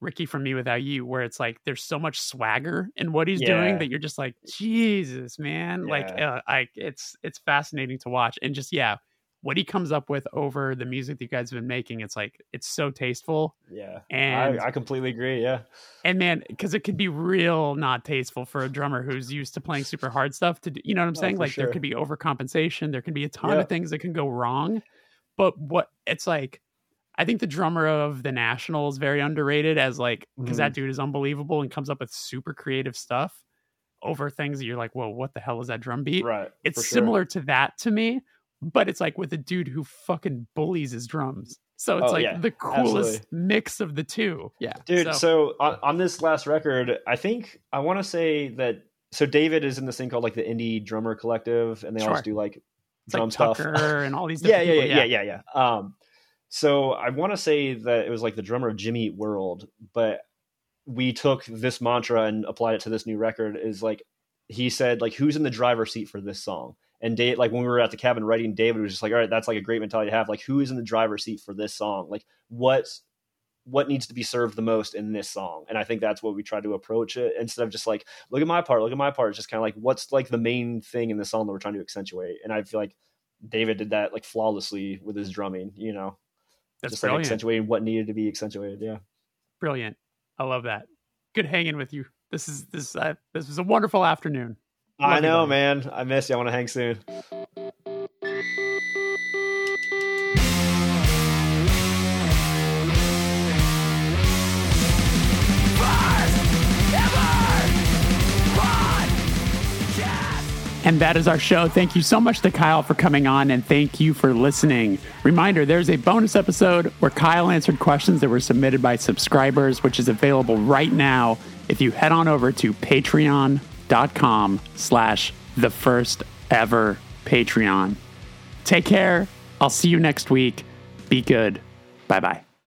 S1: Ricky from mewithoutYou where it's like there's so much swagger in what he's doing that you're just like Jesus man like
S2: Yeah.
S1: uh, I it's it's fascinating to watch and just yeah what he comes up with over the music that you guys have been making it's like it's so tasteful
S2: yeah.
S1: and
S2: I, I completely agree. Yeah.
S1: and man, because it could be real not tasteful for a drummer who's used to playing super hard stuff to do, you know what I'm
S2: Oh,
S1: saying?
S2: for
S1: Like there could be overcompensation, there can be a ton
S2: Yeah.
S1: of things that can go wrong. But what it's like, I think the drummer of the National is very underrated as like because that
S2: Mm-hmm.
S1: dude is unbelievable and comes up with super creative stuff over things that you're like, whoa, what the hell is that drum beat?
S2: Right.
S1: It's
S2: for sure.
S1: similar to that to me, but it's like with a dude who fucking bullies his drums. So it's
S2: Oh,
S1: like
S2: yeah,
S1: the coolest
S2: absolutely.
S1: mix of the two. Yeah.
S2: dude
S1: So-
S2: so, on, on this last record i think i want to say that so david is in this thing called like the indie drummer collective and they
S1: Sure.
S2: always do like
S1: it's
S2: drum
S1: like
S2: stuff
S1: and all these
S2: yeah yeah,
S1: people.
S2: yeah yeah yeah yeah um so i want to say that it was like the drummer of jimmy Eat world but we took this mantra and applied it to this new record is like he said like who's in the driver's seat for this song and Dave, like when we were at the cabin writing, David was just like, "All right, that's like a great mentality to have. Like, who is in the driver's seat for this song? Like, what what needs to be served the most in this song and i think that's what we try to approach it instead of just like look at my part look at my part it's just kind of like what's like the main thing in the song that we're trying to accentuate and i feel like david did that like flawlessly with his drumming you know
S1: That's
S2: just like accentuating what needed to be accentuated yeah
S1: brilliant. I love that. Good hanging with you. This is this uh, this was a wonderful afternoon. Love
S2: i know
S1: buddy.
S2: man i miss you i want to hang soon
S1: And that is our show. Thank you so much to Kyle for coming on and thank you for listening. Reminder there's a bonus episode where Kyle answered questions that were submitted by subscribers, which is available right now if you head on over to patreon.com slash the first ever Patreon. Take care. I'll see you next week. Be good. Bye bye.